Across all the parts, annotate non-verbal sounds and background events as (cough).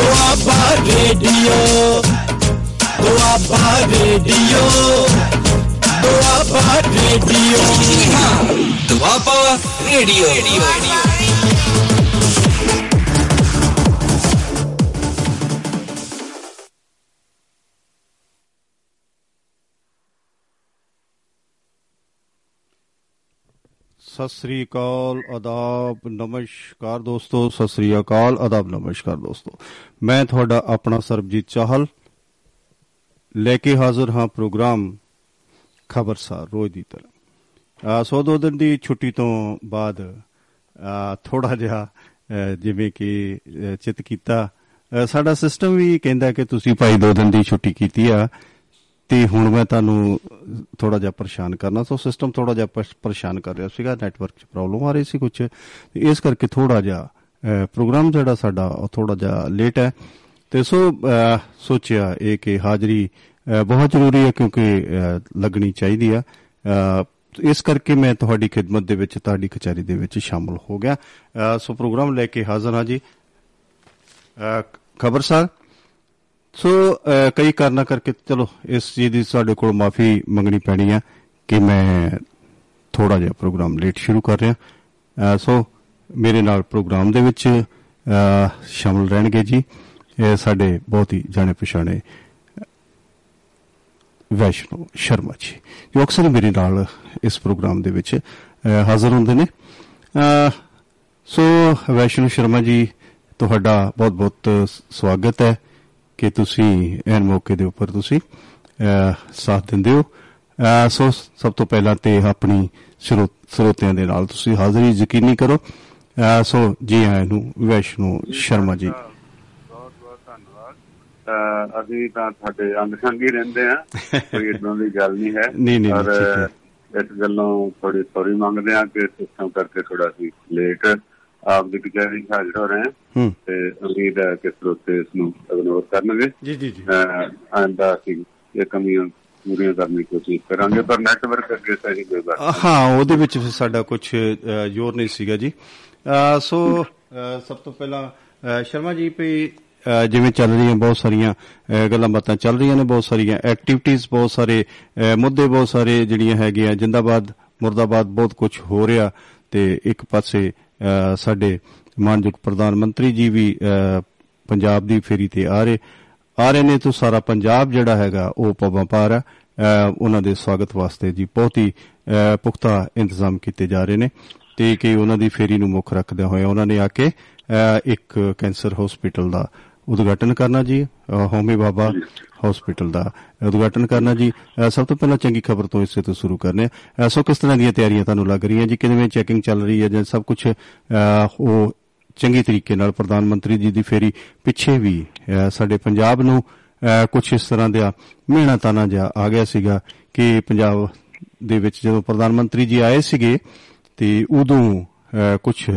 Doaba radio Doaba radio Doaba radio Doaba radio ਸਤਿ ਸ੍ਰੀ ਅਕਾਲ, ਆਦਾਬ, ਨਮਸਕਾਰ ਦੋਸਤੋ, ਸਤਿ ਸ੍ਰੀ ਅਕਾਲ, ਆਦਾਬ, ਨਮਸਕਾਰ ਦੋਸਤੋ। ਮੈਂ ਤੁਹਾਡਾ ਆਪਣਾ ਸਰਬਜੀਤ ਚਾਹਲ ਲੈ ਕੇ ਹਾਜ਼ਰ ਹਾਂ ਪ੍ਰੋਗਰਾਮ ਖਬਰਸਾਰ ਰੋਜ਼ ਦੀ ਤਰ੍ਹਾਂ। ਸੋ ਦੋ ਦਿਨ ਦੀ ਛੁੱਟੀ ਤੋਂ ਬਾਅਦ ਥੋੜਾ ਜਿਹਾ ਜਿਵੇਂ ਕਿ ਚਿਤ ਕੀਤਾ। ਸਾਡਾ ਸਿਸਟਮ ਵੀ ਕਹਿੰਦਾ ਕਿ ਤੁਸੀਂ ਭਾਈ ਦੋ ਦਿਨ ਦੀ ਛੁੱਟੀ ਕੀਤੀ ਆ। ਤੇ ਹੁਣ ਮੈਂ ਤੁਹਾਨੂੰ ਥੋੜਾ ਜਿਹਾ ਪਰੇਸ਼ਾਨ ਕਰਨਾ, ਸੋ ਸਿਸਟਮ ਥੋੜਾ ਜਿਹਾ ਪਰੇਸ਼ਾਨ ਕਰ ਰਿਹਾ ਸੀਗਾ ਨੈਟਵਰਕ 'ਚ ਪ੍ਰੋਬਲਮ ਆ ਰਹੀ ਸੀ ਕੁਝ ਇਸ ਕਰਕੇ ਥੋੜਾ ਜਿਹਾ ਪ੍ਰੋਗਰਾਮ ਜਿਹੜਾ ਸਾਡਾ, ਉਹ ਥੋੜਾ ਜਿਹਾ ਲੇਟ ਹੈ। ਤੇ ਸੋ ਸੋਚਿਆ ਇਹ ਕਿ ਹਾਜ਼ਰੀ ਬਹੁਤ ਜ਼ਰੂਰੀ ਹੈ ਕਿਉਂਕਿ ਲੱਗਣੀ ਚਾਹੀਦੀ ਆ। ਇਸ ਕਰਕੇ ਮੈਂ ਤੁਹਾਡੀ ਖidmat ਦੇ ਵਿੱਚ, ਤੁਹਾਡੀ ਕਚਹਿਰੀ ਦੇ ਵਿੱਚ ਸ਼ਾਮਲ ਹੋ ਗਿਆ। ਸੋ ਪ੍ਰੋਗਰਾਮ ਲੈ ਕੇ ਹਾਜ਼ਰ ਹਾਂ ਜੀ। ਖਬਰਸਾਰ ਸੋ ਕਈ ਕਾਰਨਾਂ ਕਰਕੇ ਚਲੋ, ਇਸ ਚੀਜ਼ ਦੀ ਸਾਡੇ ਕੋਲ ਮਾਫੀ ਮੰਗਣੀ ਪੈਣੀ ਆ ਕਿ ਮੈਂ ਥੋੜਾ ਜਿਹਾ ਪ੍ਰੋਗਰਾਮ ਲੇਟ ਸ਼ੁਰੂ ਕਰ ਰਿਹਾ। ਸੋ, ਮੇਰੇ ਨਾਲ ਪ੍ਰੋਗਰਾਮ ਦੇ ਵਿੱਚ ਸ਼ਾਮਲ ਰਹਿਣਗੇ ਜੀ। ਇਹ ਸਾਡੇ ਬਹੁਤ ਹੀ ਜਾਣੇ ਪਛਾਣੇ ਵੈਸ਼ਨੋ ਸ਼ਰਮਾ ਜੀ, ਜੋ ਅਕਸਰ ਮੇਰੇ ਨਾਲ ਇਸ ਪ੍ਰੋਗਰਾਮ ਦੇ ਵਿੱਚ ਹਾਜ਼ਰ ਹੁੰਦੇ ਨੇ। ਸੋ, ਵੈਸ਼ਨੋ ਸ਼ਰਮਾ ਜੀ, ਤੁਹਾਡਾ ਬਹੁਤ ਬਹੁਤ ਸਵਾਗਤ ਹੈ। ਕਿ ਤੁਸੀਂ ਇਹ ਮੌਕੇ ਦੇ ਉੱਪਰ ਤੁਸੀਂ ਸਾਥ ਦਿੰਦੇ ਹੋ। ਸੋ ਸਭ ਤੋਂ ਪਹਿਲਾਂ ਤੇ ਆਪਣੀ ਸਰੋਤਿਆਂ ਦੇ ਨਾਲ ਤੁਸੀਂ ਹਾਜ਼ਰੀ ਯਕੀਨੀ ਕਰੋ। ਸੋ ਜੀ ਆਇਆਂ ਨੂੰ ਵੈਸ਼ਨੋ ਸ਼ਰਮਾ ਜੀ। ਬਹੁਤ ਬਹੁਤ ਧੰਨਵਾਦ। ਅਸੀਂ ਤਾਂ ਤੁਹਾਡੇ ਅੰਗ ਸੰਗ ਰਹਿੰਦੇ ਆ ਕੋਈ ਇਦਾਂ ਦੀ ਗੱਲ ਨਹੀਂ ਹੈ। ਨਹੀਂ ਨਹੀਂ ਇਸ ਗੱਲੋਂ ਥੋੜੀ ਸੌਰੀ ਮੰਗਦੇ ਆ ਕਿ ਸਿਸਟਮ ਕਰਕੇ ਥੋੜਾ ਸੀ ਲੇਟ ਆਪ ਦੀ ਕਚਹਿਰੀ ਹਾਜ਼ਰ ਹੋ ਰਹੇ ਹਾਂ। ਤੇ ਉਮੀਦ ਹੈ ਕਿ ਸਰੋਤੇ ਇਸ ਨੂੰ ਇਗਨੋਰ ਕਰਨਗੇ। ਜੀ ਜੀ ਜੀ। ਆਂਦਾ ਕਿ ਇਹ ਕਮੀਆਂ ਪੂਰੀਆਂ ਕਰਨ ਦੀ ਕੋਸ਼ਿਸ਼ ਕਰਾਂਗੇ ਪਰ ਨੈਟਵਰਕ ਅੱਗੇ ਸਹੀ ਕੋਈ ਗੱਲ ਹਾਂ ਉਹਦੇ ਵਿੱਚ ਫਿਰ ਸਾਡਾ ਕੁਝ ਜ਼ੋਰ ਨਹੀਂ ਸੀਗਾ ਜੀ। ਸੋ ਸਭ ਤੋਂ ਪਹਿਲਾਂ ਸ਼ਰਮਾ ਜੀ ਪਈ ਜਿਵੇਂ ਚੱਲ ਰਹੀਆਂ ਬਹੁਤ ਸਾਰੀਆਂ ਗੱਲਾਂ ਬਾਤਾਂ ਚੱਲ ਰਹੀਆਂ ਨੇ ਬਹੁਤ ਸਾਰੀਆਂ ਐਕਟੀਵਿਟੀਆਂ ਬਹੁਤ ਸਾਰੇ ਮੁੱਦੇ ਬਹੁਤ ਸਾਰੇ ਜਿਹੜੀਆਂ ਹੈਗੀਆਂ ਜਿੰਦਾਬਾਦ ਮੁਰਦਾਬਾਦ ਬਹੁਤ ਕੁਝ ਹੋ ਰਿਹਾ ਤੇ ਇੱਕ ਪਾਸੇ ਸਾਡੇ ਮਾਨਯੋਗ ਪ੍ਰਧਾਨ ਮੰਤਰੀ ਜੀ ਵੀ ਪੰਜਾਬ ਦੀ ਫੇਰੀ ਤੇ ਆ ਰਹੇ ਆ ਰਹੇ ਨੇ ਤੋਂ ਸਾਰਾ ਪੰਜਾਬ ਜਿਹੜਾ ਹੈਗਾ ਉਹ ਪਵਾਂ ਪਾ ਰਿਹਾ ਉਹਨਾਂ ਦੇ ਸਵਾਗਤ ਵਾਸਤੇ ਜੀ ਬਹੁਤ ਹੀ ਪੁਖਤਾ ਇੰਤਜ਼ਾਮ ਕੀਤੇ ਜਾ ਰਹੇ ਨੇ ਤੇ ਕਿ ਉਹਨਾਂ ਦੀ ਫੇਰੀ ਨੂੰ ਮੁੱਖ ਰੱਖਦੇ ਹੋਏ ਉਹਨਾਂ ਨੇ ਆ ਕੇ ਇੱਕ ਕੈਂਸਰ ਹਸਪੀਟਲ ਦਾ ਉਦਘਾਟਨ ਕਰਨਾ ਜੀ। ਹੋਮੀ ਬਾਬਾ ਹਸਪੀਟਲ ਦਾ ਉਦਘਾਟਨ ਕਰਨਾ ਜੀ। ਸਭ ਤੋਂ ਪਹਿਲਾਂ ਚੰਗੀ ਖਬਰ ਤੋਂ ਇਸੇ ਤੋਂ ਸ਼ੁਰੂ ਕਰਨੇ ਆ। ਸੋ ਕਿਸ ਤਰ੍ਹਾਂ ਦੀਆਂ ਤਿਆਰੀਆਂ ਤੁਹਾਨੂੰ ਲੱਗ ਰਹੀਆਂ ਜੀ? ਕਿਵੇਂ ਚੈਕਿੰਗ ਚੱਲ ਰਹੀ ਹੈ ਜਾਂ ਸਭ ਕੁਝ ਉਹ ਚੰਗੀ ਤਰੀਕੇ ਨਾਲ ਪ੍ਰਧਾਨ ਮੰਤਰੀ ਜੀ ਦੀ ਫੇਰੀ ਪਿੱਛੇ ਵੀ ਸਾਡੇ ਪੰਜਾਬ ਨੂੰ ਕੁਝ ਇਸ ਤਰ੍ਹਾਂ ਦਾ ਮਿਹਨਤਾਨਾ ਜਿਹਾ ਆ ਗਿਆ ਸੀਗਾ ਕਿ ਪੰਜਾਬ ਦੇ ਵਿੱਚ ਜਦੋਂ ਪ੍ਰਧਾਨ ਮੰਤਰੀ ਜੀ ਆਏ ਸੀਗੇ ਤੇ ਉਦੋਂ ਕੁਝ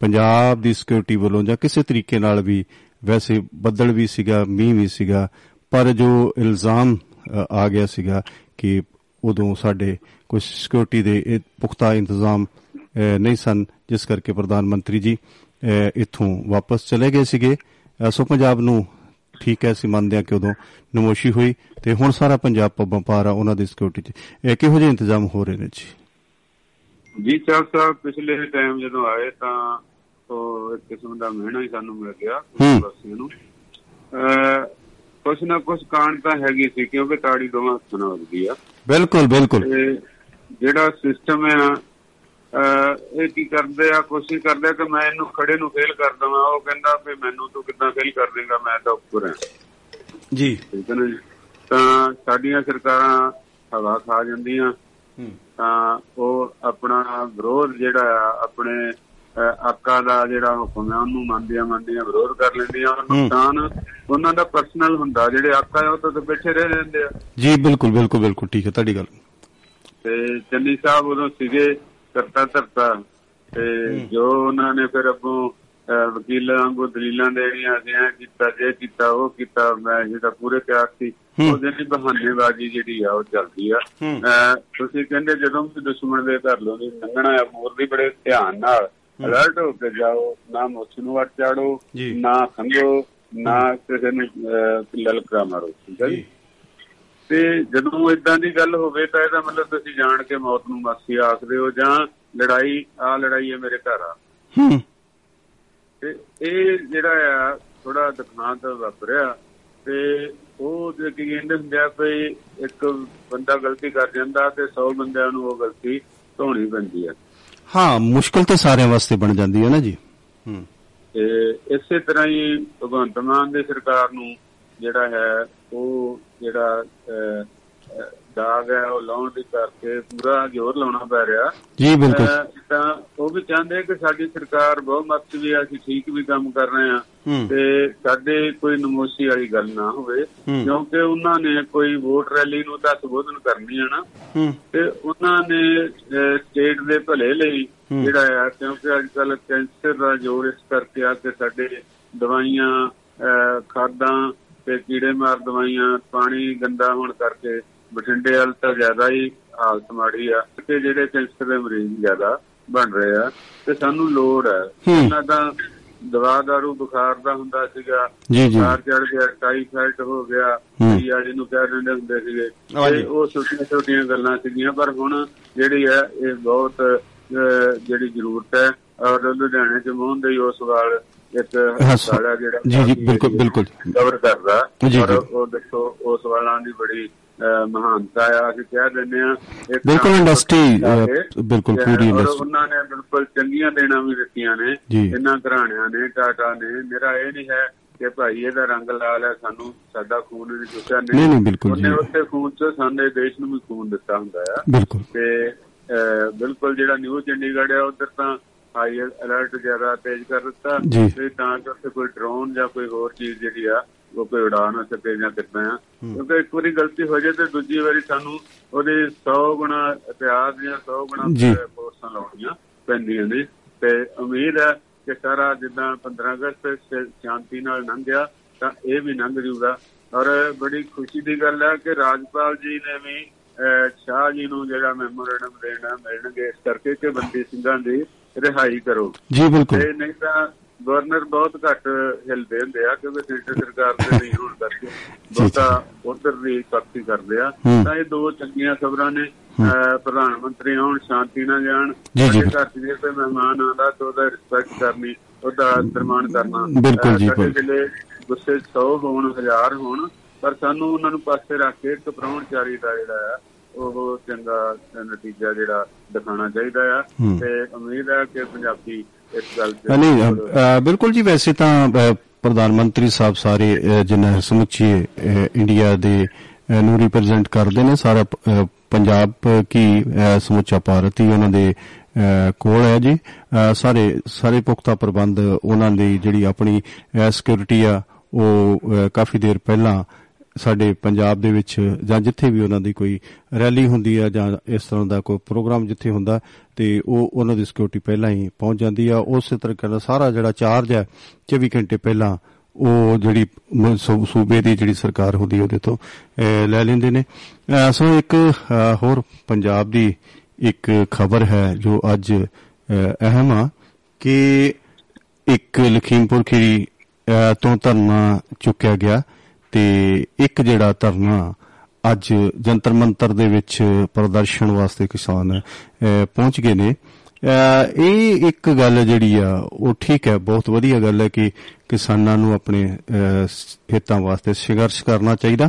ਪੰਜਾਬ ਦੀ ਸਿਕਿਉਰਿਟੀ ਵੱਲੋਂ ਜਾਂ ਕਿਸੇ ਤਰੀਕੇ ਨਾਲ ਵੀ ਵੈਸੇ ਬੱਦਲ ਵੀ ਸੀਗਾ, ਮੀਂਹ ਵੀ ਸੀਗਾ ਪਰ ਜੋ ਇਲਜ਼ਾਮ ਆ ਗਿਆ ਸੀਗਾ ਕਿ ਉਦੋਂ ਸਾਡੇ ਕੁਝ ਸਿਕਿਉਰਿਟੀ ਦੇ ਪੁਖਤਾ ਇੰਤਜ਼ਾਮ ਨਹੀਂ ਸਨ ਜਿਸ ਕਰਕੇ ਪ੍ਰਧਾਨ ਮੰਤਰੀ ਜੀ ਇੱਥੋਂ ਵਾਪਸ ਚਲੇ ਗਏ ਸੀਗੇ। ਸੋ ਪੰਜਾਬ ਨੂੰ ਠੀਕ ਹੈ ਅਸੀਂ ਮੰਨਦੇ ਹਾਂ ਕਿ ਉਦੋਂ ਨਮੋਸ਼ੀ ਹੋਈ ਤੇ ਹੁਣ ਸਾਰਾ ਪੰਜਾਬ ਪੱਬਾਂ ਪਾਰਾ ਉਹਨਾਂ ਦੀ ਸਿਕਿਉਰਿਟੀ 'ਚ। ਇਹ ਕਿਹੋ ਜਿਹੇ ਇੰਤਜ਼ਾਮ ਹੋ ਰਹੇ ਨੇ ਜੀ? ਜੀ ਚਾਹ ਸਾਹਿਬ ਪਿਛਲੇ ਟਾਈਮ ਜਦੋਂ ਆਏ ਤਾਂ ਉਹ ਇੱਕ ਕਿਸਮ ਦਾ ਮਹਿਣਾ ਹੀ ਸਾਨੂੰ ਮਿਲ ਗਿਆ ਵਾਸੀਆਂ ਨੂੰ। ਕੁਛ ਨਾ ਕੁਛ ਕਾਣ ਤਾਂ ਹੈਗੀ ਸੀ ਕਿਉਂਕਿ ਤਾੜੀ ਦੋਵਾਂ ਹੱਥਾਂ ਨਾਲ ਵੱਜਦੀ ਆ। ਬਿਲਕੁਲ ਬਿਲਕੁਲ। ਜਿਹੜਾ ਸਿਸਟਮ ਆ ਇਹ ਕੀ ਕਰਦੇ ਆ ਕੋਸ਼ਿਸ਼ ਕਰਦੇ ਆ ਕਿ ਮੈਂ ਇਹਨੂੰ ਖੜੇ ਨੂੰ ਫੇਲ ਕਰ ਦਵਾਂ। ਉਹ ਕਹਿੰਦਾ ਵੀ ਮੈਨੂੰ ਤੂੰ ਕਿੱਦਾਂ ਫੇਲ ਕਰ ਦੇਂਗਾ ਮੈਂ ਤਾਂ ਉੱਪਰ ਹਾਂ ਜੀ। ਠੀਕ ਹੈ ਨਾ ਜੀ? ਤਾਂ ਸਾਡੀਆਂ ਸਰਕਾਰਾਂ ਹਵਾ ਖਾ ਜਾਂਦੀਆਂ। ਤਾਂ ਉਹ ਆਪਣਾ ਵਿਰੋਧ ਜਿਹੜਾ ਆ ਆਪਣੇ ਆਕਾ ਦਾ ਜਿਹੜਾ ਹੁਕਮ ਹੈ ਉਹਨੂੰ ਮੰਨਦੀਆਂ ਮੰਨਦੀਆਂ ਵਿਰੋਧ ਕਰ ਲੈਂਦੀਆਂ ਨੁਕਸਾਨ ਉਹਨਾਂ ਦਾ ਪਰਸਨਲ ਹੁੰਦਾ ਜਿਹੜੇ ਆਕਾ ਉਹ ਤਾਂ ਬੈਠੇ ਰਹਿ ਜਾਂਦੇ ਆ। ਜੀ ਬਿਲਕੁਲ ਬਿਲਕੁਲ ਬਿਲਕੁਲ ਠੀਕ ਹੈ ਤੁਹਾਡੀ ਗੱਲ। ਤੇ ਚੰਨੀ ਸਾਹਿਬ ਉਦੋਂ ਸੀਗੇ ਕਰਤਾ ਧਰਤਾ ਤੇ ਜੋ ਉਹਨਾਂ ਨੇ ਫਿਰ ਅੱਗੋਂ ਵਕੀਲਾਂ ਵਾਂਗੂ ਦਲੀਲਾਂ ਦੇਣੀਆਂ ਐ ਕੀਤਾ ਜੇ ਕੀਤਾ ਉਹ ਕੀਤਾ ਮੈਂ ਜਿਹੜਾ ਪੂਰੇ ਤਿਆਰ ਸੀ। ਉਹਦੇ ਦੀ ਬਹਾਨੇਬਾਜ਼ੀ ਜਿਹੜੀ ਆ ਉਹ ਚੱਲਦੀ ਆ। ਤੁਸੀਂ ਕਹਿੰਦੇ ਜਦੋਂ ਵੀ ਦੁਸ਼ਮਣ ਦੇ ਘਰ ਲੋਂ ਦੀ ਲੰਘਣਾ ਆ ਮੋਰ ਦੀ ਬੜੇ ਧਿਆਨ ਨਾਲ ਅਲਰਟ ਹੋ ਕੇ ਜਾਓ ਨਾ ਮੁੱਛ ਨੂੰ ਵਟ ਚਾੜੋ ਨਾ ਖੰਗੋ ਨਾ ਕਿਸੇ ਨੂੰ ਲਲਕਾ ਮਾਰੋ ਠੀਕ ਹੈ ਜੀ? ਤੇ ਜਦੋਂ ਇਦਾਂ ਦੀ ਗੱਲ ਹੋਵੇ ਤਾਂ ਇਹਦਾ ਮਤਲਬ ਤੁਸੀਂ ਜਾਣ ਕੇ ਮੌਤ ਨੂੰ ਮਾਸੀ ਆਖਦੇ ਹੋ ਜਾਂ ਲੜਾਈ ਆ ਲੜਾਈ ਹੈ ਮੇਰੇ ਘਰ ਆ। ਹੂੰ। ਤੇ ਇਹ ਜਿਹੜਾ ਆ ਥੋੜਾ ਦੁਖਾਂਤ ਵਾਪਰਿਆ ਤੇ ਉਹ ਜੇ ਕੀ ਕਹਿੰਦੇ ਹੁੰਦੇ ਆ ਵੀ ਇੱਕ ਬੰਦਾ ਗਲਤੀ ਕਰ ਜਾਂਦਾ ਤੇ 100 ਬੰਦਿਆਂ ਨੂੰ ਉਹ ਗਲਤੀ ਧੋਣੀ ਪੈਂਦੀ ਆ ਹਾਂ ਮੁਸ਼ਕਲ ਤੇ ਸਾਰਿਆਂ ਵਾਸਤੇ ਬਣ ਜਾਂਦੀ ਹੈ ਨਾ ਜੀ। ਹੂੰ। ਤੇ ਇਸੇ ਤਰ੍ਹਾਂ ਹੀ ਭਗਵੰਤ ਮਾਨ ਦੀ ਸਰਕਾਰ ਨੂੰ ਜਿਹੜਾ ਹੈ ਉਹ ਜਿਹੜਾ ਅਹ, ਅਹ, ਦਾਗ ਹੈ ਉਹ ਲਾਉਣ ਦੀ ਕਰਕੇ ਪੂਰਾ ਜ਼ੋਰ ਲਾਉਣਾ ਪੈ ਰਿਹਾ। ਜੀ ਬਿਲਕੁਲ। ਤਾਂ ਉਹ ਵੀ ਚਾਹੁੰਦੇ ਕਿ ਸਾਡੀ ਸਰਕਾਰ ਬਹੁਤ ਮਸਤ ਵੀ ਆ ਅਸੀਂ ਠੀਕ ਵੀ ਕੰਮ ਕਰ ਰਹੇ ਆ। ਤੇ ਸਾਡੇ ਕੋਈ ਨਮੋਸ਼ੀ ਵਾਲੀ ਗੱਲ ਨਾ ਹੋਵੇ। ਕਿਉਂਕਿ ਉਹਨਾਂ ਨੇ ਕੋਈ ਵੋਟ ਰੈਲੀ ਨੂੰ ਤਾਂ ਸੰਬੋਧਨ ਕਰਨੀ ਹੈ ਨਾ। ਤੇ ਉਹਨਾਂ ਨੇ ਸਟੇਟ ਦੇ ਭਲੇ ਲਈ। ਜਿਹੜਾ ਆ ਕਿਉਂਕਿ ਅੱਜ ਕੱਲ ਕੈਂਸਰ ਦਾ ਜ਼ੋਰ ਇਸ ਕਰਕੇ ਆ ਕਿ ਸਾਡੇ ਦਵਾਈਆਂ ਖਾਦਾਂ ਤੇ ਕੀੜੇ ਮਾਰ ਦਵਾਈਆਂ ਪਾਣੀ ਗੰਦਾ ਹੋਣ ਕਰਕੇ ਬਠਿੰਡੇ ਵੱਲ ਤਾਂ ਜ਼ਿਆਦਾ ਹੀ ਹਾਲਤ ਮਾੜੀ ਆ ਕਿ ਜਿਹੜੇ ਕੈਂਸਰ ਦੇ ਮਰੀਜ਼ ਜ਼ਿਆਦਾ ਬਣ ਰਹੇ ਆ ਤੇ ਸਾਨੂੰ ਲੋੜ ਹੈ। ਇਹਨਾਂ ਦਾ ਦਵਾ ਦਾਰੂ ਬੁਖਾਰ ਦਾ ਹੁੰਦਾ ਸੀਗਾ ਜੀ ਜੀ ਬੁਖਾਰ ਚੜ ਗਿਆ ਟਾਈਫਾਇਡ ਹੋ ਗਿਆ ਹੂੰ। ਕਈ ਵਾਲੀ ਨੂੰ ਕਹਿ ਦਿੰਦੇ ਹੁੰਦੇ ਸੀਗੇ। ਤੇ ਉਹ ਛੋਟੀਆਂ ਛੋਟੀਆਂ ਗੱਲਾਂ ਸੀਗੀਆਂ ਪਰ ਹੁਣ ਜਿਹੜੀ ਹੈ ਇਹ ਬਹੁਤ ਜਿਹੜੀ ਜ਼ਰੂਰਤ ਹੈ ਔਰ ਲੁਧਿਆਣੇ ਚ ਮੋਹਨ ਦੇ ਉਸ ਵਾਲ ਇੱਕ ਹਸਪਤਾਲ ਜਿਹੜਾ ਜੀ, ਜੀ, ਬਿਲਕੁਲ, ਬਿਲਕੁਲ। ਕਵਰ ਕਰਦਾ ਔਰ। ਉਹ ਦੇਖੋ ਉਸ ਵਾਲਾਂ ਦੀ ਬੜੀ ਮਹਾਨਤਾ ਆ ਅਸੀਂ ਕਹਿ ਦਿੰਦੇ ਆ ਬਿਲਕੁਲ ਇੰਡਸਟਰੀ ਕੇ, ਬਿਲਕੁਲ ਪੂਰੀ ਇੰਡਸਟਰੀ ਉਹਨਾਂ ਨੇ ਬਿਲਕੁਲ ਚੰਗੀਆਂ ਦੇਣਾ ਵੀ ਦਿੱਤੀਆਂ ਨੇ। ਇਹਨਾਂ ਘਰਾਣਿਆਂ ਨੇ ਟਾਟਾ ਨੇ। ਮੇਰਾ ਇਹ ਨਹੀਂ ਹੈ ਕਿ ਭਾਈ ਇਹਦਾ ਰੰਗ ਲਾਲ ਹੈ ਸਾਨੂੰ ਸਾਡਾ ਖੂਨ ਨਹੀਂ ਚੁੱਕਿਆ। ਨਹੀਂ, ਨਹੀਂ, ਬਿਲਕੁਲ ਉਹਨੇ ਜੀ। ਉੱਥੇ ਖੂਨ ਚ ਸਾਡੇ ਦੇਸ਼ ਨੂੰ ਵੀ ਖੂਨ ਦਿੱਤਾ ਹੁੰਦਾ ਆ। ਬਿਲਕੁਲ। ਤੇ ਬਿਲਕੁਲ ਜਿਹੜਾ ਨਿਊ ਚੰਡੀਗੜ੍ਹ ਹੈ ਉਧਰ ਤਾਂ ਹਾਈ ਅਲਰਟ ਜ਼ਿਆਦਾ ਤੇਜ਼ ਕਰ ਦਿੱਤਾ ਜੀ। ਤੇ ਤਾਂ ਕਿ ਉੱਥੇ ਕੋਈ ਡਰੋਨ ਜਾਂ ਕੋਈ ਹੋਰ ਚੀਜ਼ ਜਿਹੜੀ ਆ ਉਹ ਕੋਈ ਉਡਾ ਨਾ ਸਕੇ ਜਾਂ ਕਿੱਦਾਂ ਆ ਕਿਉਂਕਿ ਇੱਕ ਵਾਰੀ ਗਲਤੀ ਹੋ ਜਾਏ ਤੇ ਦੂਜੀ ਵਾਰੀ ਸਾਨੂੰ ਉਹਦੇ 100 ਗੁਣਾ ਇਤਿਹਾਸ ਦੀਆਂ 100 ਗੁਣਾ ਜੀ। ਫੋਰਸਾਂ ਲਾਉਣੀਆਂ ਪੈਂਦੀਆਂ ਨੇ ਤੇ ਉਮੀਦ ਹੈ ਕਿ ਸਾਰਾ ਜਿੱਦਾਂ 15 ਅਗਸਤ ਸ਼ਾਂਤੀ ਨਾਲ ਲੰਘਿਆ ਤਾਂ ਇਹ ਵੀ ਲੰਘ ਜੂਗਾ ਔਰ ਬੜੀ ਖੁਸ਼ੀ ਦੀ ਗੱਲ ਹੈ ਕਿ ਰਾਜਪਾਲ ਜੀ ਨੇ ਵੀ ਸ਼ਾਹ ਜੀ ਨੂੰ ਜਿਹੜਾ ਮੈਮੋਰੰਡਮ ਦੇਣਾ ਮਿਲਣਗੇ ਇਸ ਕਰਕੇ ਕਿ ਬੰਦੀ ਸਿੰਘਾਂ ਦੀ ਰਿਹਾਈ ਕਰੋ। ਜੀ ਬਿਲਕੁਲ। ਤੇ ਨਹੀਂ ਤਾਂ ਗਵਰਨਰ ਬਹੁਤ ਘੱਟ ਹਿਲਦੇ ਹੁੰਦੇ ਆ ਕਿਉਂਕਿ ਸੈਂਟਰ ਸਰਕਾਰ ਦੇ (laughs) ਨਹੀਂ ਹੋਣ ਕਰਕੇ ਬਹੁਤਾ ਉਧਰ ਦੀ ਸਖਤੀ ਕਰਦੇ ਆ। ਤਾਂ ਇਹ ਦੋ ਚੰਗੀਆਂ ਖਬਰਾਂ ਨੇ। ਪ੍ਰਧਾਨ ਮੰਤਰੀ ਆਉਣ ਸ਼ਾਂਤੀ ਨਾਲ ਜਾਣ। ਸਾਡੇ ਘਰ ਜੇ ਕੋਈ ਮਹਿਮਾਨ ਆਉਂਦਾ ਤਾਂ ਉਹਦਾ ਰਿਸਪੈਕਟ ਕਰਨੀ ਉਹਦਾ ਸਨਮਾਨ ਕਰਨਾ। ਬਿਲਕੁਲ ਜੀ, ਬਿਲਕੁਲ। ਗੁੱਸੇ 100 ਹੋਣ ਹਜ਼ਾਰ ਹੋਣ ਪਰ ਸਾਨੂੰ ਉਹਨਾਂ ਨੂੰ ਪਾਸੇ ਰੱਖ ਕੇ ਇੱਕ ਪ੍ਰਾਹੁਣਚਾਰੀ ਦਾ ਜਿਹੜਾ ਆ। ਉਹ ਚੰਗਾ ਨਤੀਜਾ ਜਿਹੜਾ ਦਿਖਾਉਣਾ ਚਾਹੀਦਾ ਆ। ਤੇ ਉਮੀਦ ਹੈ ਕਿ ਪੰਜਾਬੀ ਇਸ ਗੱਲ ਅ, ਨਹੀਂ ਬਿਲਕੁਲ ਜੀ ਵੈਸੇ ਤਾਂ ਪ੍ਰਧਾਨ ਮੰਤਰੀ ਸਾਹਿਬ ਸਾਰੇ ਜਿਨ੍ਹਾਂ ਸਮੁੱਚੇ ਇੰਡੀਆ ਦੇ ਨੂੰ ਰਿਪਰੈਜ਼ੈਂਟ ਕਰਦੇ ਨੇ ਸਾਰਾ ਪੰਜਾਬ ਕੀ ਸਮੁੱਚਾ ਭਾਰਤ ਹੀ ਉਹਨਾਂ ਦੇ ਕੋਲ ਹੈ ਜੀ ਸਾਰੇ ਸਾਰੇ ਪੁਖਤਾ ਪ੍ਰਬੰਧ ਉਹਨਾਂ ਦੀ ਜਿਹੜੀ ਆਪਣੀ ਸਿਕਿਉਰਿਟੀ ਆ ਉਹ ਕਾਫੀ ਦੇਰ ਪਹਿਲਾਂ ਸਾਡੇ ਪੰਜਾਬ ਦੇ ਵਿੱਚ ਜਾਂ ਜਿੱਥੇ ਵੀ ਉਹਨਾਂ ਦੀ ਕੋਈ ਰੈਲੀ ਹੁੰਦੀ ਆ ਜਾਂ ਇਸ ਤਰ੍ਹਾਂ ਦਾ ਕੋਈ ਪ੍ਰੋਗਰਾਮ ਜਿੱਥੇ ਹੁੰਦਾ ਤੇ ਉਹ ਉਹਨਾਂ ਦੀ ਸਿਕਿਉਰਿਟੀ ਪਹਿਲਾਂ ਹੀ ਪਹੁੰਚ ਜਾਂਦੀ ਆ। ਉਸੇ ਤਰੀਕੇ ਨਾਲ ਸਾਰਾ ਜਿਹੜਾ ਚਾਰਜ ਹੈ 24 ਘੰਟੇ ਪਹਿਲਾਂ ਉਹ ਜਿਹੜੀ ਮ- ਸੂ- ਸੂਬੇ ਦੀ ਜਿਹੜੀ ਸਰਕਾਰ ਹੁੰਦੀ ਉਹਦੇ ਤੋਂ ਅਹ, ਲੈ ਲੈਂਦੇ ਨੇ। ਅਹ, ਸੋ ਇੱਕ ਅਹ, ਹੋਰ ਪੰਜਾਬ ਦੀ ਇੱਕ ਖਬਰ ਹੈ ਜੋ ਅੱਜ ਅਹ, ਅਹਿਮ ਆ ਕਿ ਇੱਕ ਲਖੀਮਪੁਰ ਖੀਰੀ ਅਹ, ਤੋਂ ਧਰਨਾ ਚੁੱਕਿਆ ਗਿਆ। ਤੇ ਇੱਕ ਜਿਹੜਾ ਧਰਨਾ ਅੱਜ ਜੰਤਰ ਮੰਤਰ ਦੇ ਵਿੱਚ ਪ੍ਰਦਰਸ਼ਨ ਵਾਸਤੇ ਕਿਸਾਨ ਅਹ, ਪਹੁੰਚ ਗਏ ਨੇ। ਅਹ, ਇਹ ਇੱਕ ਗੱਲ ਜਿਹੜੀ ਆ ਉਹ ਠੀਕ ਹੈ ਬਹੁਤ ਵਧੀਆ ਗੱਲ ਹੈ ਕਿ ਕਿਸਾਨਾਂ ਨੂੰ ਆਪਣੇ ਅਹ, ਸ- ਹਿੱਤਾਂ ਵਾਸਤੇ ਸੰਘਰਸ਼ ਕਰਨਾ ਚਾਹੀਦਾ।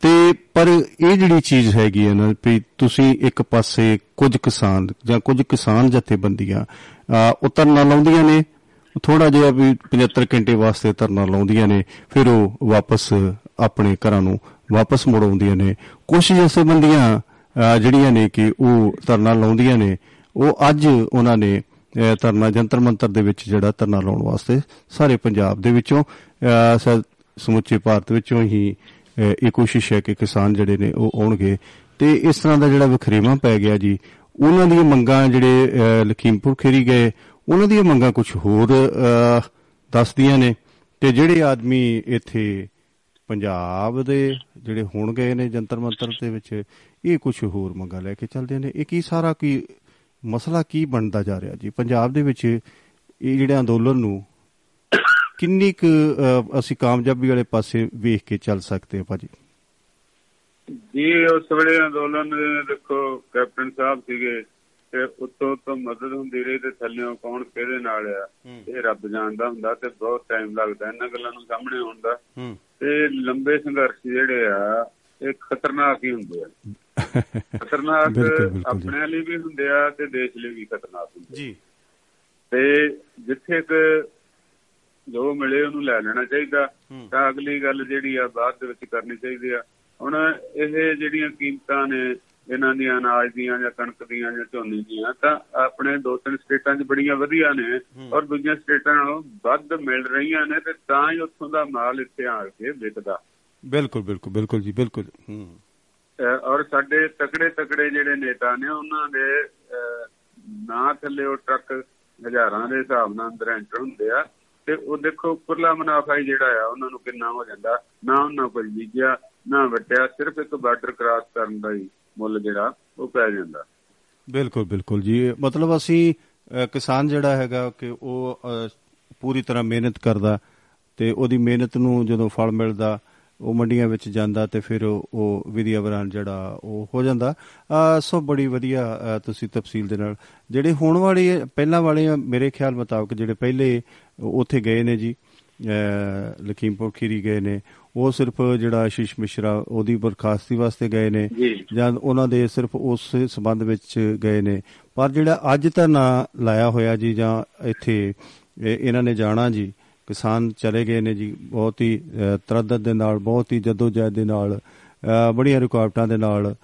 ਤੇ ਪਰ ਇਹ ਜਿਹੜੀ ਚੀਜ਼ ਹੈਗੀ ਹੈ ਨਾ ਵੀ ਤੁਸੀਂ ਇੱਕ ਪਾਸੇ ਕੁਝ ਕਿਸਾਨ ਜਾਂ ਕੁਝ ਕਿਸਾਨ ਜਥੇਬੰਦੀਆਂ ਅਹ, ਉਹ ਧਰਨਾ ਲਾਉਂਦੀਆਂ ਨੇ ਥੋੜਾ ਜਿਹਾ ਵੀ 75 ਘੰਟੇ ਵਾਸਤੇ ਧਰਨਾ ਲਾਉਂਦੀਆਂ ਨੇ ਫਿਰ ਉਹ ਵਾਪਸ ਆਪਣੇ ਘਰਾਂ ਨੂੰ ਵਾਪਸ ਮੁੜ ਆਉਂਦੀਆਂ ਨੇ। ਕੁਝ ਜਥੇਬੰਦੀਆਂ ਅਹ, ਜਿਹੜੀਆਂ ਨੇ ਕਿ ਉਹ ਧਰਨਾ ਲਾਉਂਦੀਆਂ ਨੇ ਉਹ ਅੱਜ ਉਹਨਾਂ ਨੇ ਅਹ, ਧਰਨਾ ਜੰਤਰ ਮੰਤਰ ਦੇ ਵਿੱਚ ਜਿਹੜਾ ਧਰਨਾ ਲਾਉਣ ਵਾਸਤੇ ਸਾਰੇ ਪੰਜਾਬ ਦੇ ਵਿੱਚੋਂ ਅਹ, ਸ਼ਾਇਦ ਸਮੁੱਚੇ ਭਾਰਤ ਵਿੱਚੋਂ ਹੀ ਅਹ, ਇਹ ਕੋਸ਼ਿਸ਼ ਹੈ ਕਿ ਕਿਸਾਨ ਜਿਹੜੇ ਨੇ ਉਹ ਆਉਣਗੇ। ਤੇ ਇਸ ਤਰ੍ਹਾਂ ਦਾ ਜਿਹੜਾ ਵਖਰੇਵਾਂ ਪੈ ਗਿਆ ਜੀ ਉਹਨਾਂ ਦੀਆਂ ਮੰਗਾਂ ਜਿਹੜੇ ਅਹ, ਲਖੀਮਪੁਰ ਖੇਰੀ ਗਏ ਉਹਨਾਂ ਦੀਆਂ ਮੰਗਾਂ ਕੁਝ ਹੋਰ ਅਹ, ਦੱਸਦੀਆਂ ਨੇ। ਤੇ ਜਿਹੜੇ ਆਦਮੀ ਇੱਥੇ ਪੰਜਾਬ ਦੇ ਜਿਹੜੇ ਹੁਣ ਗਏ ਨੇ ਜੰਤਰ ਮੰਤਰ ਦੇ ਵਿੱਚ ਇਹ ਕੁਝ ਹੋਰ ਮੰਗਾਂ ਲੈ ਕੇ ਚੱਲਦੇ ਨੇ। ਇਹ ਕੀ ਸਾਰਾ ਕੀ ਮਸਲਾ ਕੀ ਬਣਦਾ ਜਾ ਰਿਹਾ ਜੀ? ਪੰਜਾਬ ਦੇ ਵਿੱਚ ਇਹ ਜਿਹੜੇ ਅੰਦੋਲਨ ਨੂੰ ਕਿੰਨੀ ਕੁ ਅ, ਅਸੀਂ ਕਾਮਯਾਬੀ ਵਾਲੇ ਪਾਸੇ ਵੇਖ ਕੇ ਚੱਲ ਸਕਦੇ ਹਾਂ ਭਾਜੀ? ਜੀ ਉਸ ਵੇਲੇ ਅੰਦੋਲਨ ਦੇ ਦੇਖੋ ਕੈਪਟਨ ਸਾਹਿਬ ਸੀਗੇ। ਤੇ ਉੱਤੋਂ ਤੋਂ ਮਦਦ ਹੁੰਦੀ ਰਹੀ ਤੇ ਥੱਲਿਓਂ ਕੌਣ ਕਿਹਦੇ ਨਾਲ ਆ ਇਹ ਰੱਬ ਜਾਣਦਾ ਹੁੰਦਾ ਤੇ ਬਹੁਤ ਟਾਈਮ ਲੱਗਦਾ ਇਹਨਾਂ ਗੱਲਾਂ ਨੂੰ ਸਾਹਮਣੇ ਆਉਣ ਦਾ। ਤੇ ਲੰਬੇ ਸੰਘਰਸ਼ ਜਿਹੜੇ ਆ ਇਹ ਖਤਰਨਾਕ ਹੀ ਹੁੰਦੇ ਆ। (laughs) ਖਤਰਨਾਕ। ਆਪਣੇ ਲਈ ਵੀ ਹੁੰਦੇ ਆ ਤੇ ਦੇਸ਼ ਲਈ ਵੀ ਖਤਰਨਾਕ ਹੁੰਦੇ। ਜੀ। ਤੇ ਜਿੱਥੇ ਕਿ ਜੋ ਮਿਲੇ ਉਹਨੂੰ ਲੈ ਲੈਣਾ ਚਾਹੀਦਾ। ਤਾਂ ਅਗਲੀ ਗੱਲ ਜਿਹੜੀ ਆ ਬਾਅਦ ਦੇ ਵਿੱਚ ਕਰਨੀ ਚਾਹੀਦੀ ਆ। ਹੁਣ ਇਹ ਜਿਹੜੀਆਂ ਕੀਮਤਾਂ ਨੇ ਇਹਨਾਂ ਦੀਆਂ ਅਨਾਜ ਦੀਆਂ ਜਾਂ ਕਣਕ ਦੀਆਂ ਜਾਂ ਝੋਨੇ ਦੀਆਂ ਤਾਂ ਆਪਣੇ ਦੋ ਤਿੰਨ ਸਟੇਟਾਂ 'ਚ ਬੜੀਆਂ ਵਧੀਆ ਨੇ ਔਰ ਦੂਜੀਆਂ ਸਟੇਟਾਂ ਨਾਲੋਂ ਵੱਧ ਮਿਲ ਰਹੀਆਂ ਨੇ ਤੇ ਤਾਂ ਹੀ ਉੱਥੋਂ ਦਾ ਮਾਲ ਇੱਥੇ ਆ ਕੇ ਵਿਕਦਾ। ਬਿਲਕੁਲ ਬਿਲਕੁਲ ਬਿਲਕੁਲ ਜੀ ਬਿਲਕੁਲ। ਹੂੰ। ਔਰ ਸਾਡੇ ਤਕੜੇ ਤਕੜੇ ਜਿਹੜੇ ਨੇਤਾ ਨੇ ਉਹਨਾਂ ਦੇ ਨਾਂ ਥੱਲੇ ਉਹ ਟਰੱਕ ਹਜ਼ਾਰਾਂ ਦੇ ਹਿਸਾਬ ਨਾਲ ਅੰਦਰ ਐਂਟਰ ਹੁੰਦੇ ਆ ਤੇ ਉਹ ਦੇਖੋ ਉੱਪਰਲਾ ਮੁਨਾਫਾ ਹੀ ਜਿਹੜਾ ਆ ਉਹਨਾਂ ਨੂੰ ਕਿੰਨਾ ਹੋ ਜਾਂਦਾ। ਨਾ ਉਹਨਾਂ ਕੋਈ ਬੀਜਿਆ ਨਾ ਵਟਿਆ ਸਿਰਫ ਇੱਕ ਬਾਰਡਰ ਕ੍ਰਾਸ ਕਰਨ ਦਾ ਹੀ। ਮੁੱਲ ਜਿਹੜਾ ਉਹ ਪੈ ਜਾਂਦਾ। ਬਿਲਕੁਲ ਬਿਲਕੁਲ ਜੀ। ਮਤਲਬ ਅਸੀਂ ਅ, ਕਿਸਾਨ ਜਿਹੜਾ ਹੈਗਾ ਕਿ ਉਹ ਅ, ਪੂਰੀ ਤਰ੍ਹਾਂ ਮਿਹਨਤ ਕਰਦਾ ਤੇ ਉਹਦੀ ਮਿਹਨਤ ਨੂੰ ਜਦੋਂ ਫਲ ਮਿਲਦਾ ਉਹ ਮੰਡੀਆਂ ਵਿੱਚ ਜਾਂਦਾ ਤੇ ਫਿਰ ਉਹ- ਉਹ ਵਿਧੀ ਅਵਰਾਨ ਜਿਹੜਾ ਉਹ ਹੋ ਜਾਂਦਾ। ਅ, ਸੋ ਬੜੀ ਵਧੀਆ ਅ, ਤੁਸੀਂ ਤਫਸੀਲ ਦੇ ਨਾਲ। ਜਿਹੜੇ ਹੋਣ ਵਾਲੇ ਪਹਿਲਾਂ ਵਾਲੇ ਆ, ਮੇਰੇ ਖਿਆਲ ਮੁਤਾਬਕ ਜਿਹੜੇ ਪਹਿਲੇ ਉੱਥੇ ਗਏ ਨੇ ਜੀ। ਅ, ਲਖੀਮਪੁਰ ਖੀਰੀ ਗਏ ਨੇ ਉਹ ਸਿਰਫ ਜਿਹੜਾ ਆਸ਼ੀਸ਼ ਮਿਸ਼ਰਾ ਉਹਦੀ ਬਰਖਾਸਤੀ ਵਾਸਤੇ ਗਏ ਨੇ ਜੀ। ਉਹਨਾਂ ਦੇ ਸਿਰਫ ਉਸ ਸੰਬੰਧ ਵਿੱਚ ਗਏ ਨੇ ਪਰ ਜਿਹੜਾ ਅੱਜ ਤਾਂ ਨਾ ਲਾਇਆ ਹੋਇਆ ਜੀ ਜਾਂ ਇੱਥੇ ਇਹ- ਇਹਨਾਂ ਨੇ ਜਾਣਾ ਜੀ ਕਿਸਾਨ ਚਲੇ ਗਏ ਨੇ ਜੀ ਬਹੁਤ ਹੀ ਤਰੱਦਦ ਦੇ ਨਾਲ ਬਹੁਤ ਹੀ ਜਦੋਜਹਿਦ ਦੇ ਨਾਲ ਬੜੀਆਂ ਰੁਕਾਵਟਾਂ ਦੇ ਨਾਲ